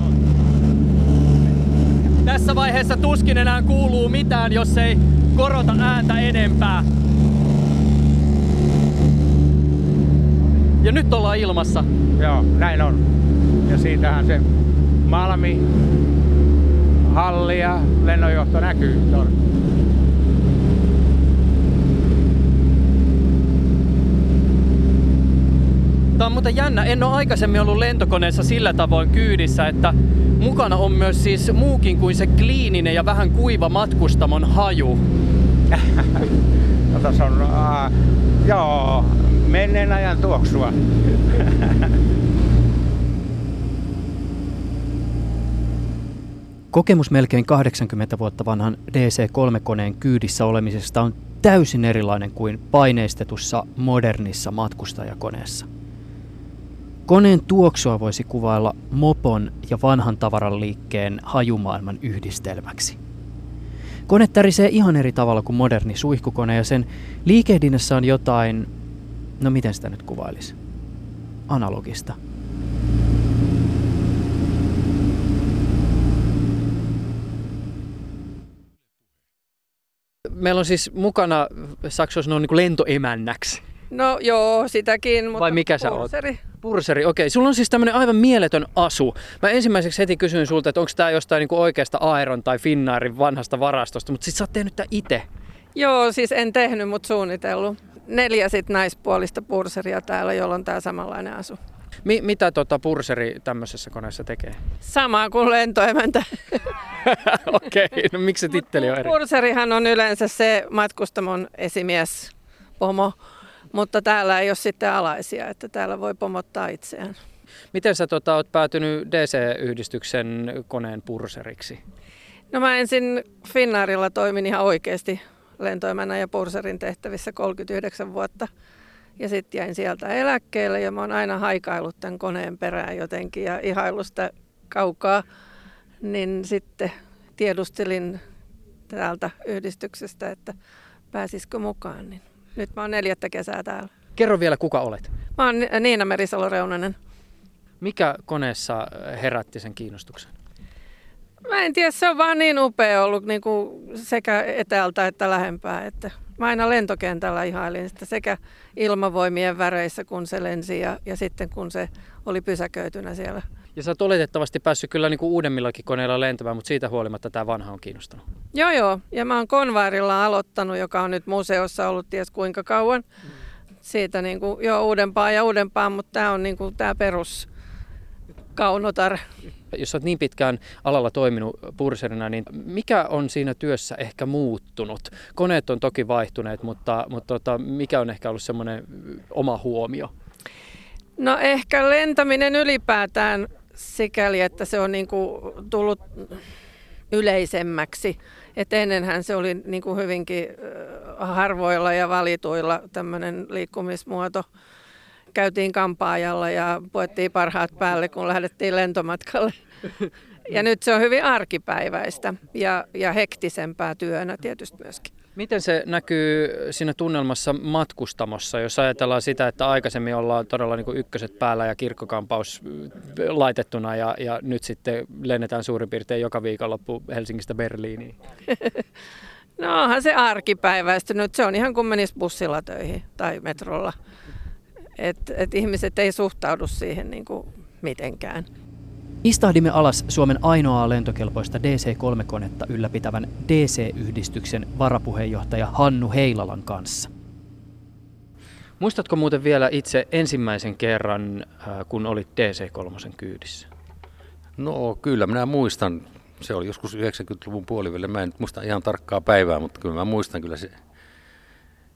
Tässä vaiheessa tuskin enää kuuluu mitään, jos ei korota ääntä enempää. Ja nyt ollaan ilmassa. Joo, näin on. Ja siitähän se Malmi, halli ja lennonjohto näkyy tuolla. Tämä on muuten jännä. En ole aikaisemmin ollut lentokoneessa sillä tavoin kyydissä, että mukana on myös siis muukin kuin se kliininen ja vähän kuiva matkustamon haju. no tässä on, uh, joo, menneen ajan tuoksua. Kokemus melkein 80 vuotta vanhan DC-3-koneen kyydissä olemisesta on täysin erilainen kuin paineistetussa modernissa matkustajakoneessa. Koneen tuoksua voisi kuvailla mopon ja vanhan tavaran liikkeen hajumaailman yhdistelmäksi. Kone tärisee ihan eri tavalla kuin moderni suihkukone ja sen liikehdinnässä on jotain, no miten sitä nyt kuvailisi, analogista. Meillä on siis mukana, saako se niin lentoemännäksi? No joo, sitäkin, mutta Vai mikä sä purseri. oot? Purseri, okei. Sulla on siis tämmöinen aivan mieletön asu. Mä ensimmäiseksi heti kysyin sulta, että onko tämä jostain niinku oikeasta Aeron tai Finnairin vanhasta varastosta, mutta sit sä oot tehnyt tää itse. Joo, siis en tehnyt, mutta suunnitellut. Neljä sit naispuolista purseria täällä, jolla on tää samanlainen asu. Mi- mitä tota Purseri tämmöisessä koneessa tekee? Sama kuin lentoemäntä. okei, no miksi se titteli on eri? Purserihan on yleensä se matkustamon esimies, pomo, mutta täällä ei ole sitten alaisia, että täällä voi pomottaa itseään. Miten sä tota, oot päätynyt DC-yhdistyksen koneen purseriksi? No mä ensin Finnairilla toimin ihan oikeasti lentoemänä ja purserin tehtävissä 39 vuotta. Ja sitten jäin sieltä eläkkeelle ja mä oon aina haikailut tämän koneen perään jotenkin ja ihaillut sitä kaukaa. Niin sitten tiedustelin täältä yhdistyksestä, että pääsisikö mukaan. Niin nyt mä oon neljättä kesää täällä. Kerro vielä, kuka olet. Mä oon Niina Merisalo-Reunanen. Mikä koneessa herätti sen kiinnostuksen? Mä en tiedä, se on vaan niin upea ollut niin kuin sekä etäältä että lähempää. Että mä aina lentokentällä ihailin sitä sekä ilmavoimien väreissä, kun se lensi ja, ja sitten kun se oli pysäköitynä siellä. Ja sä oot oletettavasti päässyt kyllä niin kuin uudemmillakin koneilla lentämään, mutta siitä huolimatta tämä vanha on kiinnostanut. Joo, joo. Ja mä oon Konvairilla aloittanut, joka on nyt museossa ollut ties kuinka kauan. Siitä niin kuin, jo uudempaa ja uudempaa, mutta tämä on niin kuin, tämä perus kaunotar. Jos olet niin pitkään alalla toiminut purserina, niin mikä on siinä työssä ehkä muuttunut? Koneet on toki vaihtuneet, mutta, mutta tota, mikä on ehkä ollut semmoinen oma huomio? No ehkä lentäminen ylipäätään sikäli, että se on niin kuin tullut yleisemmäksi. Et ennenhän se oli niin kuin hyvinkin harvoilla ja valituilla tämmöinen liikkumismuoto. Käytiin kampaajalla ja puettiin parhaat päälle, kun lähdettiin lentomatkalle. Ja nyt se on hyvin arkipäiväistä ja, ja hektisempää työnä tietysti myöskin. Miten se näkyy siinä tunnelmassa matkustamossa, jos ajatellaan sitä, että aikaisemmin ollaan todella niin kuin ykköset päällä ja kirkkokampaus laitettuna ja, ja nyt sitten lennetään suurin piirtein joka viikonloppu Helsingistä Berliiniin? No onhan se arkipäiväistynyt. Se on ihan kuin menisi bussilla töihin tai metrolla. Et, et ihmiset ei suhtaudu siihen niin kuin mitenkään. Istahdimme alas Suomen ainoaa lentokelpoista DC-3-konetta ylläpitävän DC-yhdistyksen varapuheenjohtaja Hannu Heilalan kanssa. Muistatko muuten vielä itse ensimmäisen kerran, kun olit DC-3 kyydissä? No kyllä, minä muistan. Se oli joskus 90-luvun puolivälillä. Mä en muista ihan tarkkaa päivää, mutta kyllä mä muistan kyllä se.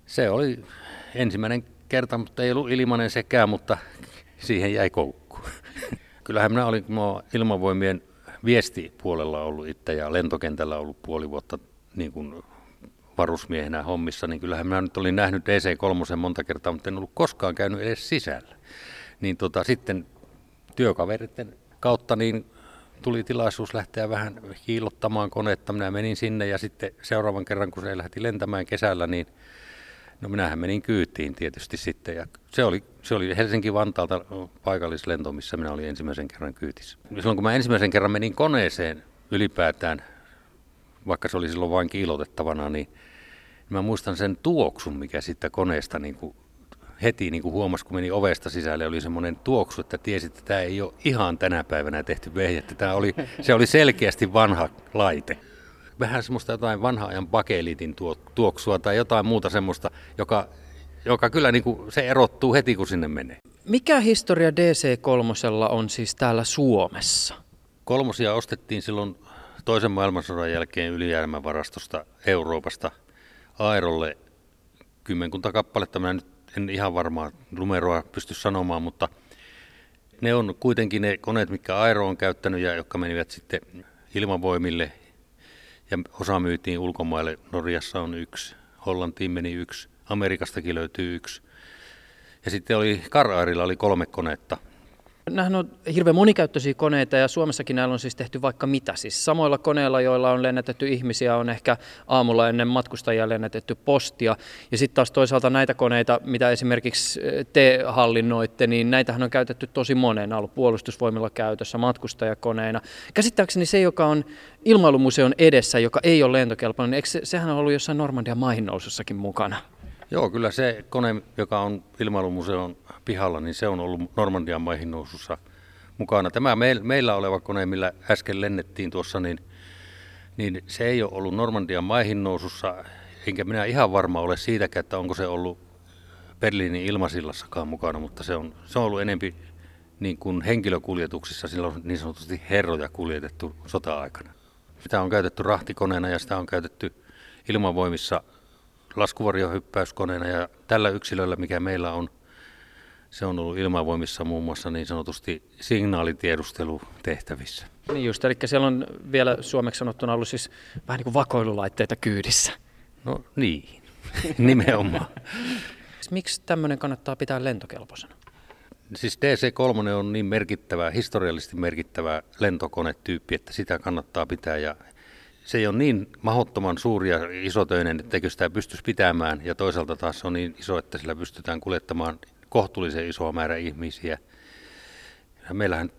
Se oli ensimmäinen kerta, mutta ei ollut ilmanen sekään, mutta siihen jäi koukku. Kyllähän minä olin ilmavoimien viestipuolella ollut itse ja lentokentällä ollut puoli vuotta niin kuin varusmiehenä hommissa, niin kyllähän minä nyt olin nähnyt DC-3 monta kertaa, mutta en ollut koskaan käynyt edes sisällä. Niin tota, sitten työkaveritten kautta niin tuli tilaisuus lähteä vähän kiilottamaan konetta. Minä menin sinne ja sitten seuraavan kerran, kun se lähti lentämään kesällä, niin no minähän menin kyytiin tietysti sitten. Ja se oli, se oli Helsinki-Vantaalta paikallislento, missä minä olin ensimmäisen kerran kyytissä. Silloin kun mä ensimmäisen kerran menin koneeseen ylipäätään, vaikka se oli silloin vain kiilotettavana, niin mä muistan sen tuoksun, mikä siitä koneesta niin kuin heti niin kuin huomasi, kun meni ovesta sisälle, oli semmoinen tuoksu, että tiesi, että tämä ei ole ihan tänä päivänä tehty vehje. Tämä oli, se oli selkeästi vanha laite. Vähän semmoista jotain vanha ajan bakelitin tuoksua tai jotain muuta semmoista, joka, joka kyllä niin kuin, se erottuu heti, kun sinne menee. Mikä historia DC-3 on siis täällä Suomessa? Kolmosia ostettiin silloin toisen maailmansodan jälkeen ylijäämävarastosta Euroopasta Aerolle kymmenkunta kappaletta. Mä nyt en ihan varmaa numeroa pysty sanomaan, mutta ne on kuitenkin ne koneet, mitkä Aero on käyttänyt ja jotka menivät sitten ilmavoimille ja osa myytiin ulkomaille. Norjassa on yksi, Hollantiin meni yksi, Amerikastakin löytyy yksi. Ja sitten oli Karairilla oli kolme konetta – Nämähän on hirveän monikäyttöisiä koneita ja Suomessakin näillä on siis tehty vaikka mitä. Siis samoilla koneilla, joilla on lennätetty ihmisiä, on ehkä aamulla ennen matkustajia lennätetty postia. Ja sitten taas toisaalta näitä koneita, mitä esimerkiksi eh, te hallinnoitte, niin näitähän on käytetty tosi moneen. ollut puolustusvoimilla käytössä matkustajakoneina. Käsittääkseni se, joka on ilmailumuseon edessä, joka ei ole lentokelpoinen, niin eikö se, sehän on ollut jossain Normandian maihinnousussakin mukana? Joo, kyllä se kone, joka on ilmailumuseon pihalla, niin se on ollut Normandian maihin nousussa mukana. Tämä meillä oleva kone, millä äsken lennettiin tuossa, niin, niin se ei ole ollut Normandian maihin nousussa, enkä minä ihan varma ole siitäkään, että onko se ollut Berliinin ilmasillassakaan mukana, mutta se on, se on ollut enempi niin kuin henkilökuljetuksissa, silloin niin sanotusti herroja kuljetettu sota-aikana. Sitä on käytetty rahtikoneena ja sitä on käytetty ilmavoimissa laskuvarjohyppäyskoneena ja tällä yksilöllä, mikä meillä on, se on ollut ilmavoimissa muun muassa niin sanotusti signaalitiedustelutehtävissä. Niin just, eli siellä on vielä suomeksi sanottuna ollut siis vähän niin kuin vakoilulaitteita kyydissä. No niin, nimenomaan. Miksi tämmöinen kannattaa pitää lentokelpoisena? Siis DC-3 on niin merkittävä, historiallisesti merkittävä lentokonetyyppi, että sitä kannattaa pitää ja se ei ole niin mahdottoman suuri ja isotöinen, etteikö sitä pystyisi pitämään, ja toisaalta taas on niin iso, että sillä pystytään kuljettamaan kohtuullisen isoa määrä ihmisiä. Ja meillähän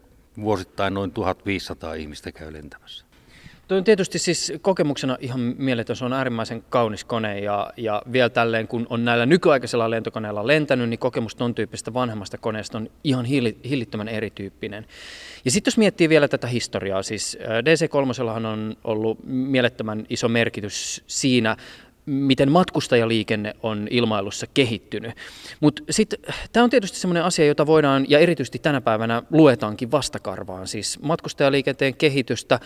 vuosittain noin 1500 ihmistä käy lentämässä. Tuo on tietysti siis kokemuksena ihan mieletön, se on äärimmäisen kaunis kone ja, ja vielä tälleen kun on näillä nykyaikaisilla lentokoneilla lentänyt, niin kokemus ton tyyppisestä vanhemmasta koneesta on ihan hillittömän erityyppinen. Ja sitten jos miettii vielä tätä historiaa, siis DC-3 on ollut mielettömän iso merkitys siinä, miten matkustajaliikenne on ilmailussa kehittynyt. Mutta sitten tämä on tietysti sellainen asia, jota voidaan, ja erityisesti tänä päivänä luetaankin vastakarvaan. Siis matkustajaliikenteen kehitystä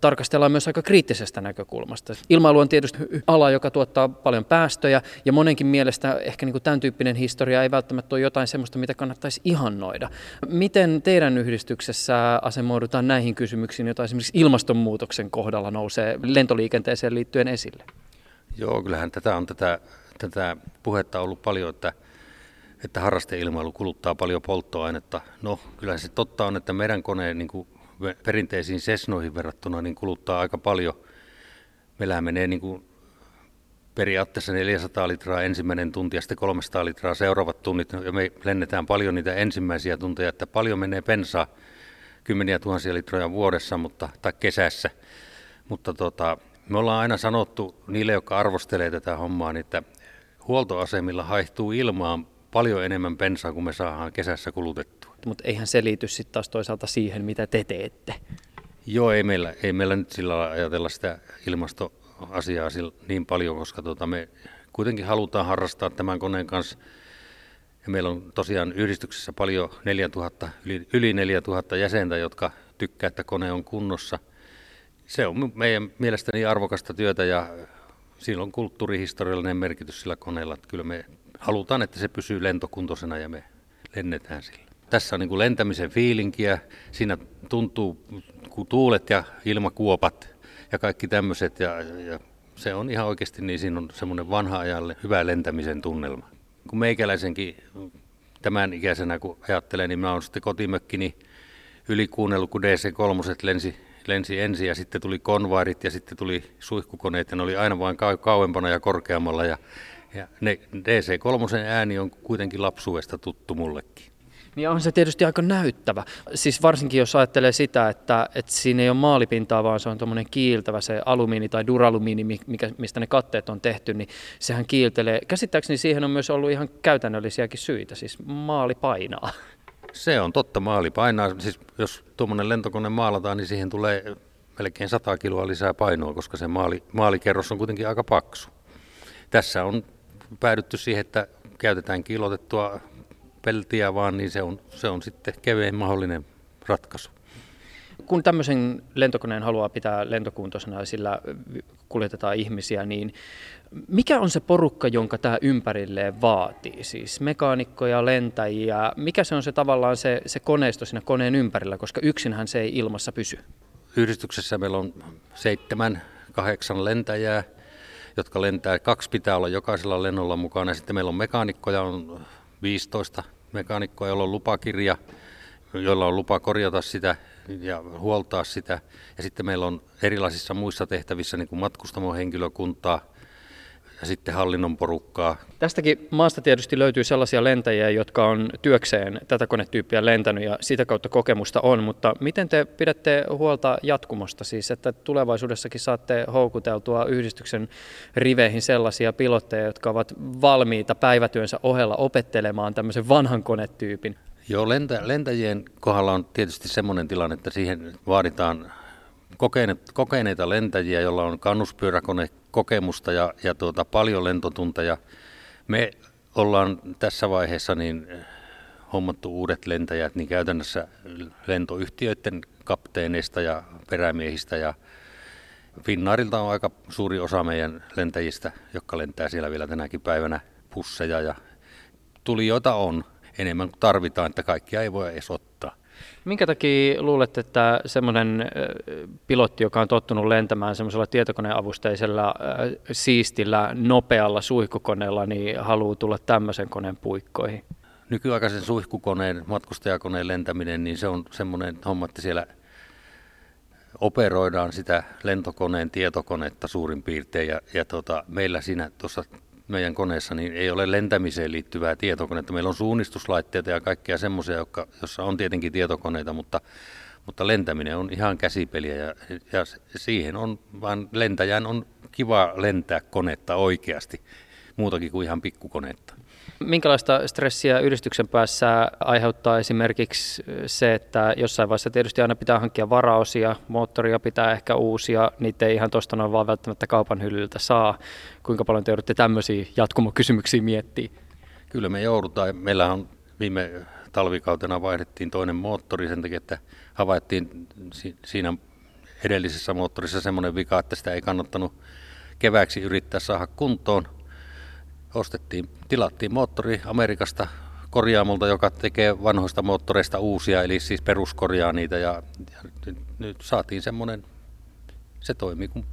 tarkastellaan myös aika kriittisestä näkökulmasta. Ilmailu on tietysti ala, joka tuottaa paljon päästöjä, ja monenkin mielestä ehkä niin kuin tämän tyyppinen historia ei välttämättä ole jotain sellaista, mitä kannattaisi ihannoida. Miten teidän yhdistyksessä asemoidutaan näihin kysymyksiin, joita esimerkiksi ilmastonmuutoksen kohdalla nousee lentoliikenteeseen liittyen esille? Joo, kyllähän tätä on tätä, tätä puhetta ollut paljon, että, että harrasteilmailu kuluttaa paljon polttoainetta. No, kyllähän se totta on, että meidän koneen niin kuin perinteisiin sesnoihin verrattuna niin kuluttaa aika paljon. Meillä menee niin kuin periaatteessa 400 litraa ensimmäinen tunti ja sitten 300 litraa seuraavat tunnit. Ja me lennetään paljon niitä ensimmäisiä tunteja, että paljon menee pensaa, kymmeniä tuhansia litroja vuodessa mutta, tai kesässä. Mutta tota, me ollaan aina sanottu niille, jotka arvostelee tätä hommaa, niin että huoltoasemilla haihtuu ilmaan paljon enemmän bensaa kuin me saadaan kesässä kulutettua. Mutta eihän se liity sitten taas toisaalta siihen, mitä te teette. Joo, ei meillä, ei meillä nyt sillä lailla ajatella sitä ilmastoasiaa niin paljon, koska tuota me kuitenkin halutaan harrastaa tämän koneen kanssa Ja meillä on tosiaan yhdistyksessä paljon 4000, yli, yli 4000 jäsentä, jotka tykkää, että kone on kunnossa. Se on meidän mielestäni arvokasta työtä ja sillä on kulttuurihistoriallinen merkitys sillä koneella. Että kyllä me halutaan, että se pysyy lentokuntoisena ja me lennetään sillä. Tässä on niin kuin lentämisen fiilinkiä. Siinä tuntuu kuin tuulet ja ilmakuopat ja kaikki tämmöiset. Ja, ja se on ihan oikeasti niin, siinä on semmoinen vanha ajalle hyvä lentämisen tunnelma. Kun meikäläisenkin tämän ikäisenä kun ajattelen, niin mä oon sitten kotimökkini ylikuunnellut, kun DC-3 lensi, lensi ensin ja sitten tuli konvairit ja sitten tuli suihkukoneet ja ne oli aina vain kau- kauempana ja korkeammalla ja, ja ne DC-3 ääni on kuitenkin lapsuudesta tuttu mullekin. Niin on se tietysti aika näyttävä. Siis varsinkin jos ajattelee sitä, että, että siinä ei ole maalipintaa, vaan se on tuommoinen kiiltävä, se alumiini tai duralumiini, mikä, mistä ne katteet on tehty, niin sehän kiiltelee. Käsittääkseni siihen on myös ollut ihan käytännöllisiäkin syitä, siis maali painaa. Se on totta, maali painaa. Siis jos tuommoinen lentokone maalataan, niin siihen tulee melkein 100 kiloa lisää painoa, koska se maali, maalikerros on kuitenkin aika paksu. Tässä on päädytty siihen, että käytetään kilotettua peltiä vaan, niin se on, se on sitten kevein mahdollinen ratkaisu. Kun tämmöisen lentokoneen haluaa pitää lentokuntoisena ja sillä kuljetetaan ihmisiä, niin mikä on se porukka, jonka tämä ympärilleen vaatii? Siis mekaanikkoja, lentäjiä, mikä se on se tavallaan se, se koneisto siinä koneen ympärillä, koska yksinhän se ei ilmassa pysy? Yhdistyksessä meillä on seitsemän, kahdeksan lentäjää, jotka lentää. Kaksi pitää olla jokaisella lennolla mukana. Sitten meillä on mekaanikkoja, on 15 mekaanikkoa, joilla on lupakirja, joilla on lupa korjata sitä ja huoltaa sitä. Ja sitten meillä on erilaisissa muissa tehtävissä niin kuin matkustamohenkilökuntaa, ja sitten hallinnon porukkaa. Tästäkin maasta tietysti löytyy sellaisia lentäjiä, jotka on työkseen tätä konetyyppiä lentänyt ja sitä kautta kokemusta on, mutta miten te pidätte huolta jatkumosta, siis että tulevaisuudessakin saatte houkuteltua yhdistyksen riveihin sellaisia pilotteja, jotka ovat valmiita päivätyönsä ohella opettelemaan tämmöisen vanhan konetyypin? Joo, lentä, lentäjien kohdalla on tietysti semmoinen tilanne, että siihen vaaditaan kokeneita lentäjiä, joilla on kannuspyöräkone kokemusta ja, ja tuota, paljon lentotunteja. Me ollaan tässä vaiheessa niin eh, hommattu uudet lentäjät niin käytännössä lentoyhtiöiden kapteeneista ja perämiehistä ja Finnaarilta on aika suuri osa meidän lentäjistä, jotka lentää siellä vielä tänäkin päivänä pusseja ja tulijoita on enemmän kuin tarvitaan, että kaikkia ei voi edes ottaa. Minkä takia luulet, että semmoinen pilotti, joka on tottunut lentämään semmoisella tietokoneavusteisella siistillä, nopealla suihkukoneella, niin haluaa tulla tämmöisen koneen puikkoihin? Nykyaikaisen suihkukoneen, matkustajakoneen lentäminen, niin se on semmoinen homma, että siellä operoidaan sitä lentokoneen tietokonetta suurin piirtein. Ja, ja tota, meillä siinä tuossa meidän koneessa niin ei ole lentämiseen liittyvää tietokonetta. Meillä on suunnistuslaitteita ja kaikkea semmoisia, jossa on tietenkin tietokoneita, mutta, mutta lentäminen on ihan käsipeliä ja, ja siihen on vaan lentäjän on kiva lentää konetta oikeasti, muutakin kuin ihan pikkukonetta. Minkälaista stressiä yhdistyksen päässä aiheuttaa esimerkiksi se, että jossain vaiheessa tietysti aina pitää hankkia varaosia, moottoria pitää ehkä uusia, niitä ei ihan tuosta noin vaan välttämättä kaupan hyllyltä saa. Kuinka paljon te joudutte tämmöisiä jatkumokysymyksiä miettiä? Kyllä me joudutaan. Meillä on viime talvikautena vaihdettiin toinen moottori sen takia, että havaittiin siinä edellisessä moottorissa semmoinen vika, että sitä ei kannattanut kevääksi yrittää saada kuntoon ostettiin, tilattiin moottori Amerikasta korjaamolta, joka tekee vanhoista moottoreista uusia, eli siis peruskorjaa niitä ja, ja nyt, nyt saatiin semmoinen, se toimii kuin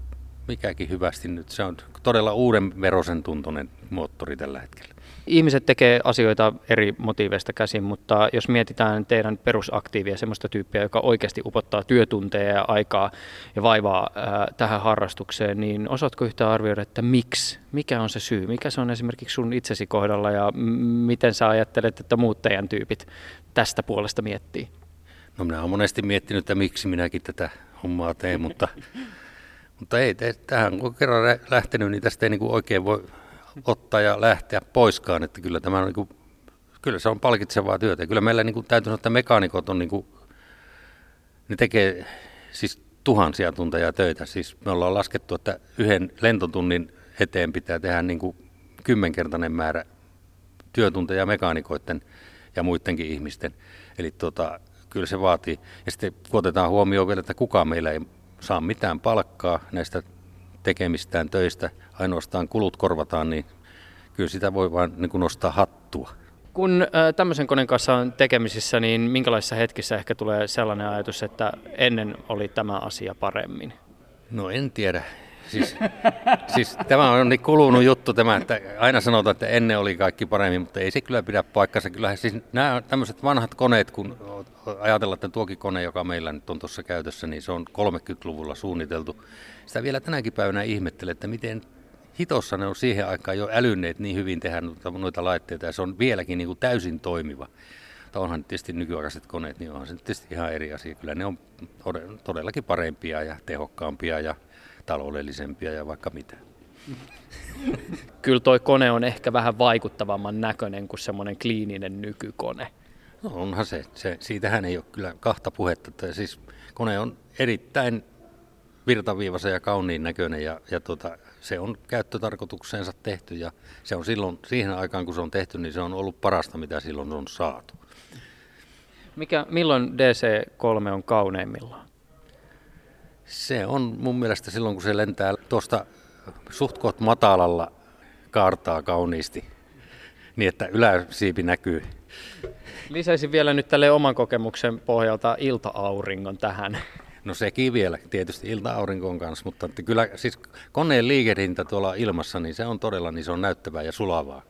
mikäkin hyvästi nyt. Se on todella uuden verosen tuntunen moottori tällä hetkellä. Ihmiset tekee asioita eri motiiveista käsin, mutta jos mietitään teidän perusaktiivia, sellaista tyyppiä, joka oikeasti upottaa työtunteja ja aikaa ja vaivaa ää, tähän harrastukseen, niin osaatko yhtään arvioida, että miksi? Mikä on se syy? Mikä se on esimerkiksi sun itsesi kohdalla ja m- miten sä ajattelet, että muut teidän tyypit tästä puolesta miettii? No minä olen monesti miettinyt, että miksi minäkin tätä hommaa teen, mutta, mutta ei, tähän kun kerran lähtenyt, niin tästä ei niin kuin oikein voi ottaa ja lähteä poiskaan, että kyllä tämä on niin kuin, kyllä se on palkitsevaa työtä. Ja kyllä meillä niin kuin, täytyy sanoa, että mekaanikot on niin kuin, ne tekee siis tuhansia tunteja töitä. Siis me ollaan laskettu, että yhden lentotunnin eteen pitää tehdä niin kuin kymmenkertainen määrä työtunteja mekaanikoiden ja muidenkin ihmisten. Eli tota, kyllä se vaatii. Ja sitten kun otetaan huomioon vielä, että kukaan meillä ei saa mitään palkkaa näistä tekemistään töistä, ainoastaan kulut korvataan, niin kyllä sitä voi vain niin nostaa hattua. Kun tämmöisen koneen kanssa on tekemisissä, niin minkälaisissa hetkissä ehkä tulee sellainen ajatus, että ennen oli tämä asia paremmin? No en tiedä. Siis, siis tämä on niin kulunut juttu tämä, että aina sanotaan, että ennen oli kaikki paremmin, mutta ei se kyllä pidä paikkansa. Kyllähän siis nämä tämmöiset vanhat koneet, kun ajatellaan, että tuokin kone, joka meillä nyt on tuossa käytössä, niin se on 30-luvulla suunniteltu. Sitä vielä tänäkin päivänä ihmettelee, että miten hitossa ne on siihen aikaan jo älynneet niin hyvin tehdä noita laitteita ja se on vieläkin niin kuin täysin toimiva. Mutta onhan tietysti nykyaikaiset koneet, niin onhan se tietysti ihan eri asia. Kyllä ne on todellakin parempia ja tehokkaampia ja taloudellisempia ja vaikka mitä. Kyllä toi kone on ehkä vähän vaikuttavamman näköinen kuin semmoinen kliininen nykykone. No onhan se. se. Siitähän ei ole kyllä kahta puhetta. Että siis kone on erittäin virtaviivaisen ja kauniin näköinen ja, ja tota, se on käyttötarkoitukseensa tehty ja se on silloin, siihen aikaan kun se on tehty, niin se on ollut parasta, mitä silloin on saatu. Mikä, milloin DC-3 on kauneimmillaan? Se on mun mielestä silloin, kun se lentää tuosta suht matalalla kaartaa kauniisti, niin että yläsiipi näkyy. Lisäisin vielä nyt tälle oman kokemuksen pohjalta ilta-auringon tähän. No sekin vielä tietysti ilta-aurinkoon kanssa, mutta että kyllä siis koneen liikehdintä tuolla ilmassa, niin se on todella niin se on näyttävää ja sulavaa.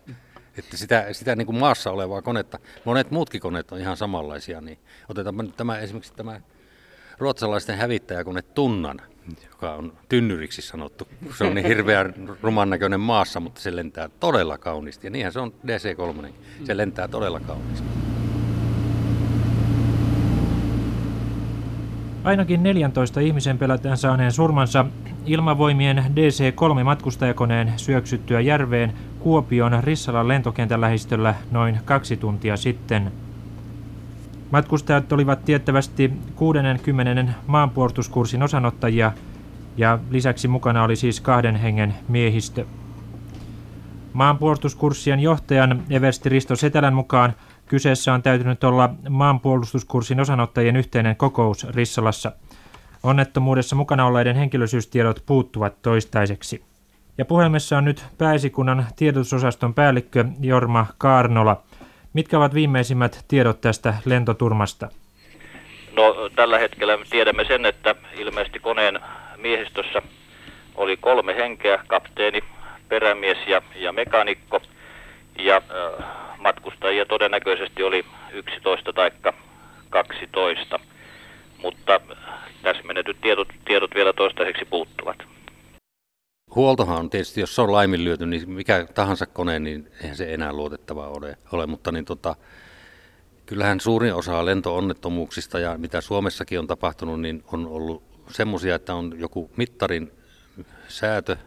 Että sitä, sitä niin kuin maassa olevaa konetta, monet muutkin koneet on ihan samanlaisia, niin otetaanpa nyt tämä esimerkiksi tämä ruotsalaisten hävittäjäkone Tunnan, joka on tynnyriksi sanottu. Se on niin hirveän ruman näköinen maassa, mutta se lentää todella kauniisti. Ja niinhän se on DC-3, se lentää todella kauniisti. Ainakin 14 ihmisen pelätään saaneen surmansa ilmavoimien DC-3 matkustajakoneen syöksyttyä järveen Kuopion Rissalan lentokentän lähistöllä noin kaksi tuntia sitten. Matkustajat olivat tiettävästi 60. maanpuolustuskurssin osanottajia ja lisäksi mukana oli siis kahden hengen miehistö. Maanpuolustuskurssien johtajan Eversti Risto Setälän mukaan Kyseessä on täytynyt olla maanpuolustuskurssin osanottajien yhteinen kokous Rissalassa. Onnettomuudessa mukana olleiden henkilösyystiedot puuttuvat toistaiseksi. Ja puhelimessa on nyt pääsikunnan tiedotusosaston päällikkö Jorma Kaarnola. Mitkä ovat viimeisimmät tiedot tästä lentoturmasta? No tällä hetkellä tiedämme sen, että ilmeisesti koneen miehistössä oli kolme henkeä, kapteeni, perämies ja, ja mekanikko. Ja äh, matkustajia todennäköisesti oli 11 tai 12, mutta tässä menetyt tiedot, tiedot vielä toistaiseksi puuttuvat. Huoltohan on tietysti, jos se on laiminlyöty, niin mikä tahansa kone, niin eihän se enää luotettavaa ole. ole mutta niin tota, kyllähän suurin osa lentoonnettomuuksista ja mitä Suomessakin on tapahtunut, niin on ollut semmoisia, että on joku mittarin säätö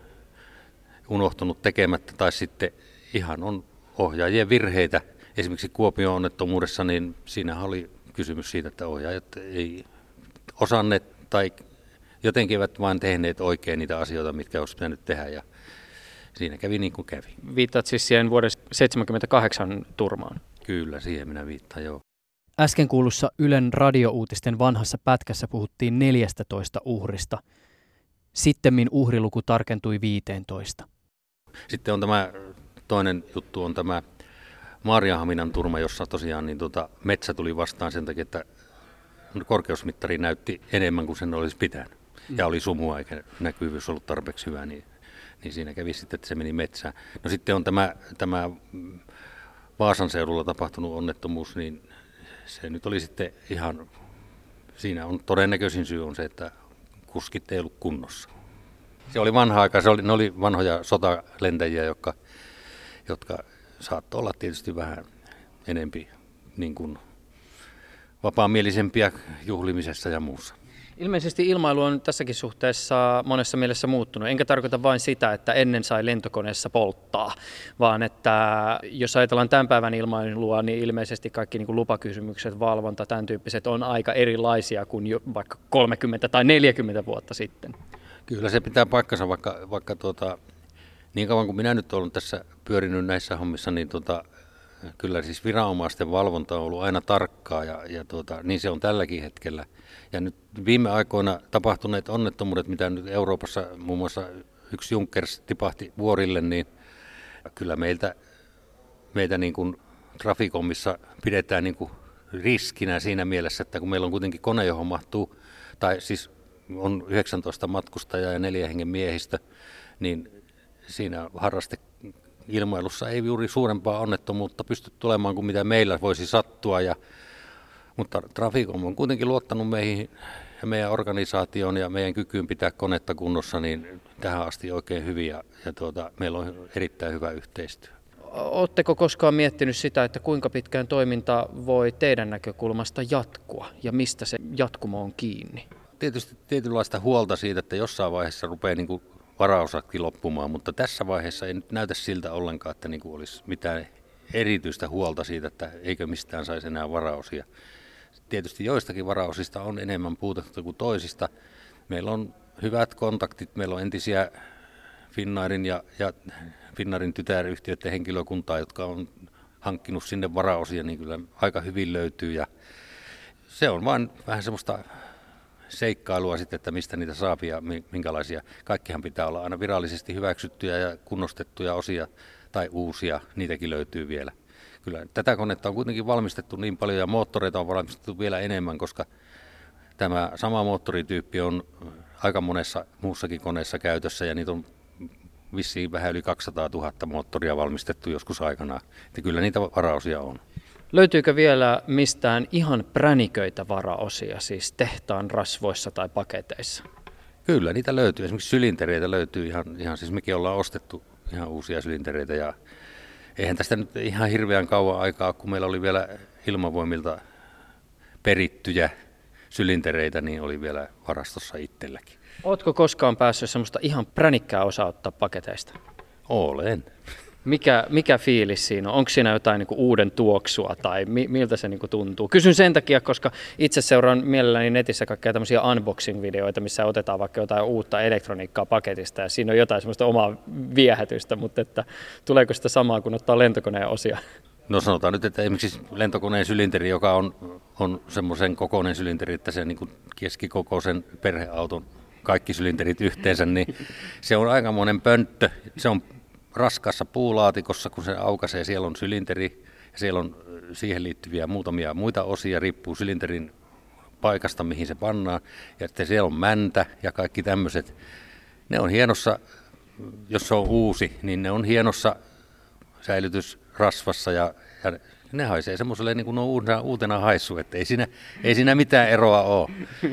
unohtunut tekemättä tai sitten ihan on ohjaajien virheitä. Esimerkiksi Kuopion onnettomuudessa, niin siinä oli kysymys siitä, että ohjaajat ei osanneet tai jotenkin eivät vain tehneet oikein niitä asioita, mitkä olisi pitänyt tehdä ja siinä kävi niin kuin kävi. Viittaat siis siihen vuoden 78 turmaan? Kyllä, siihen minä viittaan, joo. Äsken kuulussa Ylen radiouutisten vanhassa pätkässä puhuttiin 14 uhrista. Sittemmin uhriluku tarkentui 15. Sitten on tämä Toinen juttu on tämä Maariahaminan turma, jossa tosiaan niin tota, metsä tuli vastaan sen takia, että korkeusmittari näytti enemmän kuin sen olisi pitänyt. Ja oli sumua eikä näkyvyys ollut tarpeeksi hyvä, niin, niin siinä kävi sitten, että se meni metsään. No sitten on tämä, tämä Vaasan seudulla tapahtunut onnettomuus, niin se nyt oli sitten ihan, siinä on todennäköisin syy on se, että kuskit ei ollut kunnossa. Se oli vanha aika, se oli, ne oli vanhoja sotalentäjiä, jotka jotka saattoi olla tietysti vähän enempi niin kuin vapaamielisempiä juhlimisessa ja muussa. Ilmeisesti ilmailu on tässäkin suhteessa monessa mielessä muuttunut. Enkä tarkoita vain sitä, että ennen sai lentokoneessa polttaa, vaan että jos ajatellaan tämän päivän ilmailua, niin ilmeisesti kaikki niin kuin lupakysymykset, valvonta, tämän tyyppiset on aika erilaisia kuin jo vaikka 30 tai 40 vuotta sitten. Kyllä se pitää paikkansa, vaikka, vaikka tuota, niin kauan kuin minä nyt olen tässä pyörinyt näissä hommissa, niin tota, kyllä siis viranomaisten valvonta on ollut aina tarkkaa ja, ja tuota, niin se on tälläkin hetkellä. Ja nyt viime aikoina tapahtuneet onnettomuudet, mitä nyt Euroopassa muun muassa yksi Junkers tipahti vuorille, niin kyllä meiltä, meitä niin kuin Trafikomissa pidetään niin kuin riskinä siinä mielessä, että kun meillä on kuitenkin kone, johon mahtuu, tai siis on 19 matkustajaa ja neljä hengen miehistä, niin siinä harraste ilmailussa ei juuri suurempaa onnettomuutta pysty tulemaan kuin mitä meillä voisi sattua. Ja, mutta Traficom on kuitenkin luottanut meihin ja meidän organisaatioon ja meidän kykyyn pitää konetta kunnossa niin tähän asti oikein hyvin ja, ja tuota, meillä on erittäin hyvä yhteistyö. Oletteko koskaan miettinyt sitä, että kuinka pitkään toiminta voi teidän näkökulmasta jatkua ja mistä se jatkumo on kiinni? Tietysti tietynlaista huolta siitä, että jossain vaiheessa rupeaa niin kuin varaosatkin loppumaan, mutta tässä vaiheessa ei nyt näytä siltä ollenkaan, että niin kuin olisi mitään erityistä huolta siitä, että eikö mistään saisi enää varaosia. Tietysti joistakin varaosista on enemmän puutetta kuin toisista. Meillä on hyvät kontaktit, meillä on entisiä Finnairin ja, ja Finnairin tytäryhtiöiden henkilökuntaa, jotka on hankkinut sinne varaosia, niin kyllä aika hyvin löytyy. Ja se on vain vähän semmoista seikkailua sitten, että mistä niitä saapia ja minkälaisia. Kaikkihan pitää olla aina virallisesti hyväksyttyjä ja kunnostettuja osia tai uusia, niitäkin löytyy vielä. Kyllä tätä konetta on kuitenkin valmistettu niin paljon ja moottoreita on valmistettu vielä enemmän, koska tämä sama moottorityyppi on aika monessa muussakin koneessa käytössä ja niitä on vissiin vähän yli 200 000 moottoria valmistettu joskus aikanaan. Että kyllä niitä varaosia on. Löytyykö vielä mistään ihan präniköitä varaosia, siis tehtaan rasvoissa tai paketeissa? Kyllä, niitä löytyy. Esimerkiksi sylintereitä löytyy ihan, ihan siis mekin ollaan ostettu ihan uusia sylintereitä ja eihän tästä nyt ihan hirveän kauan aikaa, kun meillä oli vielä ilmavoimilta perittyjä sylintereitä, niin oli vielä varastossa itselläkin. Oletko koskaan päässyt semmoista ihan pränikkää osaa ottaa paketeista? Olen. Mikä, mikä fiilis siinä on? Onko siinä jotain niin kuin uuden tuoksua tai mi, miltä se niin kuin tuntuu? Kysyn sen takia, koska itse seuraan mielelläni netissä kaikkea tämmöisiä unboxing-videoita, missä otetaan vaikka jotain uutta elektroniikkaa paketista ja siinä on jotain semmoista omaa viehätystä, mutta että tuleeko sitä samaa kuin ottaa lentokoneen osia? No sanotaan nyt, että esimerkiksi lentokoneen sylinteri, joka on, on semmoisen kokoinen sylinteri, että se niin keskikokoisen perheauton kaikki sylinterit yhteensä, niin se on aikamoinen pönttö. Se on raskassa puulaatikossa, kun se aukaisee, siellä on sylinteri ja siellä on siihen liittyviä muutamia muita osia, riippuu sylinterin paikasta, mihin se pannaan. Ja sitten siellä on mäntä ja kaikki tämmöiset. Ne on hienossa, jos se on uusi, niin ne on hienossa säilytysrasvassa ja, ja ne haisee semmoiselle niin kuin ne on uutena, uutena haissu, että ei siinä, ei siinä mitään eroa ole.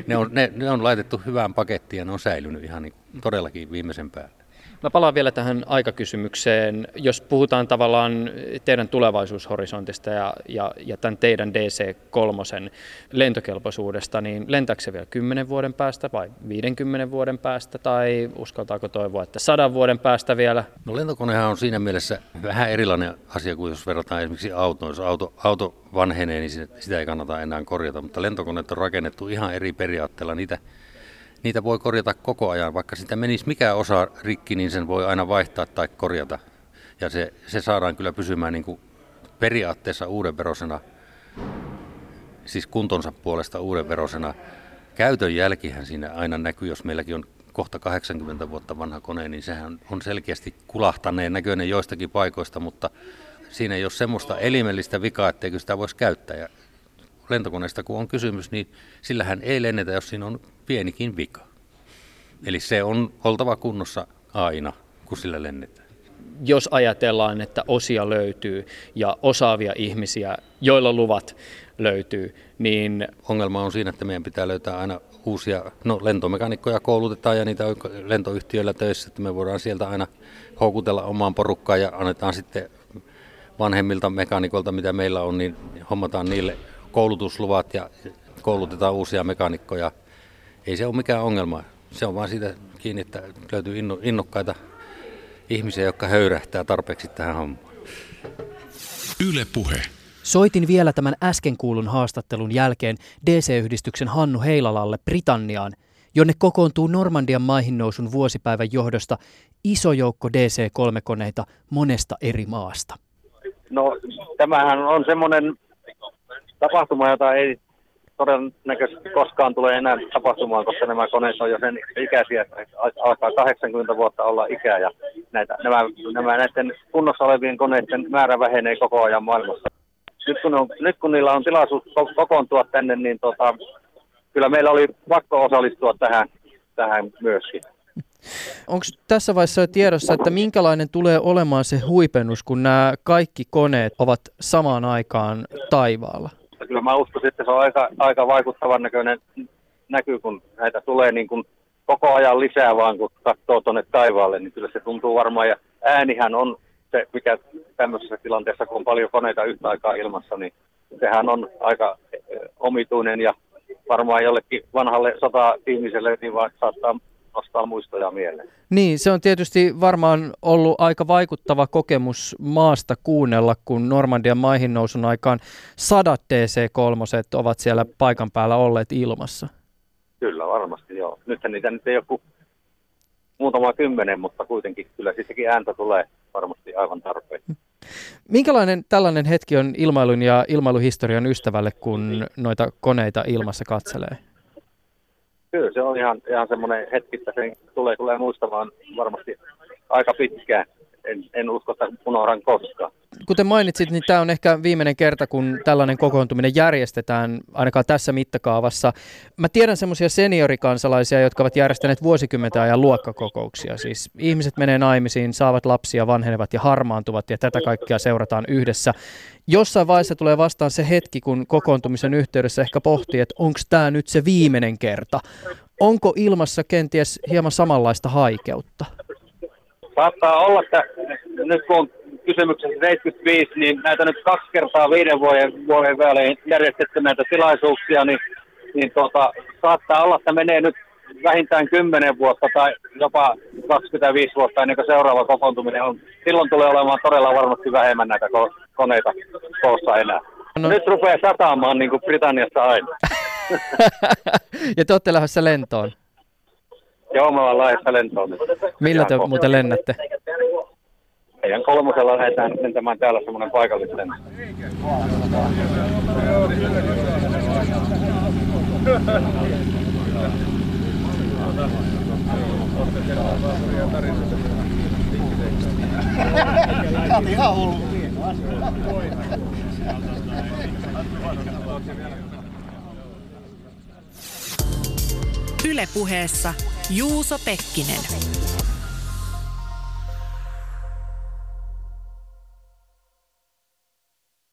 Ne on, ne, ne on laitettu hyvään pakettiin ja ne on säilynyt ihan niin, todellakin viimeisen päälle. Mä palaan vielä tähän aikakysymykseen. Jos puhutaan tavallaan teidän tulevaisuushorisontista ja, ja, ja tämän teidän DC-3 lentokelpoisuudesta, niin lentääkö se vielä 10 vuoden päästä vai 50 vuoden päästä tai uskaltaako toivoa, että 100 vuoden päästä vielä? No lentokonehan on siinä mielessä vähän erilainen asia kuin jos verrataan esimerkiksi autoon. Jos auto, auto vanhenee, niin sitä ei kannata enää korjata, mutta lentokoneet on rakennettu ihan eri periaatteella. Niitä niitä voi korjata koko ajan. Vaikka sitä menisi mikä osa rikki, niin sen voi aina vaihtaa tai korjata. Ja se, se saadaan kyllä pysymään niin kuin periaatteessa uudenverosena, siis kuntonsa puolesta uudenverosena. Käytön jälkihän siinä aina näkyy, jos meilläkin on kohta 80 vuotta vanha kone, niin sehän on selkeästi kulahtaneen näköinen joistakin paikoista, mutta siinä ei ole semmoista elimellistä vikaa, etteikö sitä voisi käyttää. Ja lentokoneesta kun on kysymys, niin sillähän ei lennetä, jos siinä on pienikin vika. Eli se on oltava kunnossa aina, kun sillä lennetään. Jos ajatellaan, että osia löytyy ja osaavia ihmisiä, joilla luvat löytyy, niin... Ongelma on siinä, että meidän pitää löytää aina uusia, no lentomekanikkoja koulutetaan ja niitä on lentoyhtiöillä töissä, että me voidaan sieltä aina houkutella omaan porukkaan ja annetaan sitten vanhemmilta mekanikolta, mitä meillä on, niin hommataan niille koulutusluvat ja koulutetaan uusia mekanikkoja. Ei se ole mikään ongelma. Se on vain siitä kiinni, että löytyy innokkaita ihmisiä, jotka höyrähtää tarpeeksi tähän hommaan. Yle Puhe. Soitin vielä tämän äsken kuulun haastattelun jälkeen DC-yhdistyksen Hannu Heilalalle Britanniaan, jonne kokoontuu Normandian maihin nousun vuosipäivän johdosta iso joukko DC-3-koneita monesta eri maasta. No tämähän on semmoinen tapahtuma, jota ei todennäköisesti koskaan tule enää tapahtumaan, koska nämä koneet on jo sen ikäisiä, että alkaa 80 vuotta olla ikää ja näitä, nämä, nämä näiden kunnossa olevien koneiden määrä vähenee koko ajan maailmassa. Nyt kun, on, nyt kun niillä on tilaisuus kokoontua tänne, niin tota, kyllä meillä oli pakko osallistua tähän, tähän myöskin. Onko tässä vaiheessa tiedossa, että minkälainen tulee olemaan se huipennus, kun nämä kaikki koneet ovat samaan aikaan taivaalla? Kyllä mä uskon, että se on aika, aika vaikuttavan näköinen näky, kun näitä tulee niin kuin koko ajan lisää vaan, kun katsoo tuonne taivaalle, niin kyllä se tuntuu varmaan. Ja äänihän on se, mikä tämmöisessä tilanteessa, kun on paljon koneita yhtä aikaa ilmassa, niin sehän on aika eh, omituinen ja varmaan jollekin vanhalle sota-ihmiselle niin vaan saattaa nostaa muistoja mieleen. Niin, se on tietysti varmaan ollut aika vaikuttava kokemus maasta kuunnella, kun Normandian maihin nousun aikaan sadat DC-3 ovat siellä paikan päällä olleet ilmassa. Kyllä, varmasti joo. Nythän niitä nyt ei ole muutama kymmenen, mutta kuitenkin kyllä siitäkin ääntä tulee varmasti aivan tarpeen. Minkälainen tällainen hetki on ilmailun ja ilmailuhistorian ystävälle, kun noita koneita ilmassa katselee? Kyllä se on ihan, ihan semmoinen hetki, että sen tulee, tulee muistamaan varmasti aika pitkään. En, en usko, että unohdan koskaan. Kuten mainitsit, niin tämä on ehkä viimeinen kerta, kun tällainen kokoontuminen järjestetään, ainakaan tässä mittakaavassa. Mä tiedän semmoisia seniorikansalaisia, jotka ovat järjestäneet vuosikymmenten ajan luokkakokouksia. Siis ihmiset menee naimisiin, saavat lapsia, vanhenevat ja harmaantuvat, ja tätä kaikkea seurataan yhdessä. Jossain vaiheessa tulee vastaan se hetki, kun kokoontumisen yhteydessä ehkä pohtii, että onko tämä nyt se viimeinen kerta. Onko ilmassa kenties hieman samanlaista haikeutta? Saattaa olla, että nyt kun on kysymyksessä 75, niin näitä nyt kaksi kertaa viiden vuoden, vuoden välein järjestetty näitä tilaisuuksia, niin, niin tuota, saattaa olla, että menee nyt vähintään 10 vuotta tai jopa 25 vuotta ennen kuin seuraava kokoontuminen on. Silloin tulee olemaan todella varmasti vähemmän näitä ko- koneita koossa enää. No. Nyt rupeaa sataamaan niin kuin Britanniassa aina. ja te olette lähdössä lentoon? Joo, me ollaan lähdössä lentoon. Millä te muuten lennätte? Meidän kolmosella lähdetään lentämään täällä semmoinen paikallinen. Ylepuheessa Juuso Pekkinen.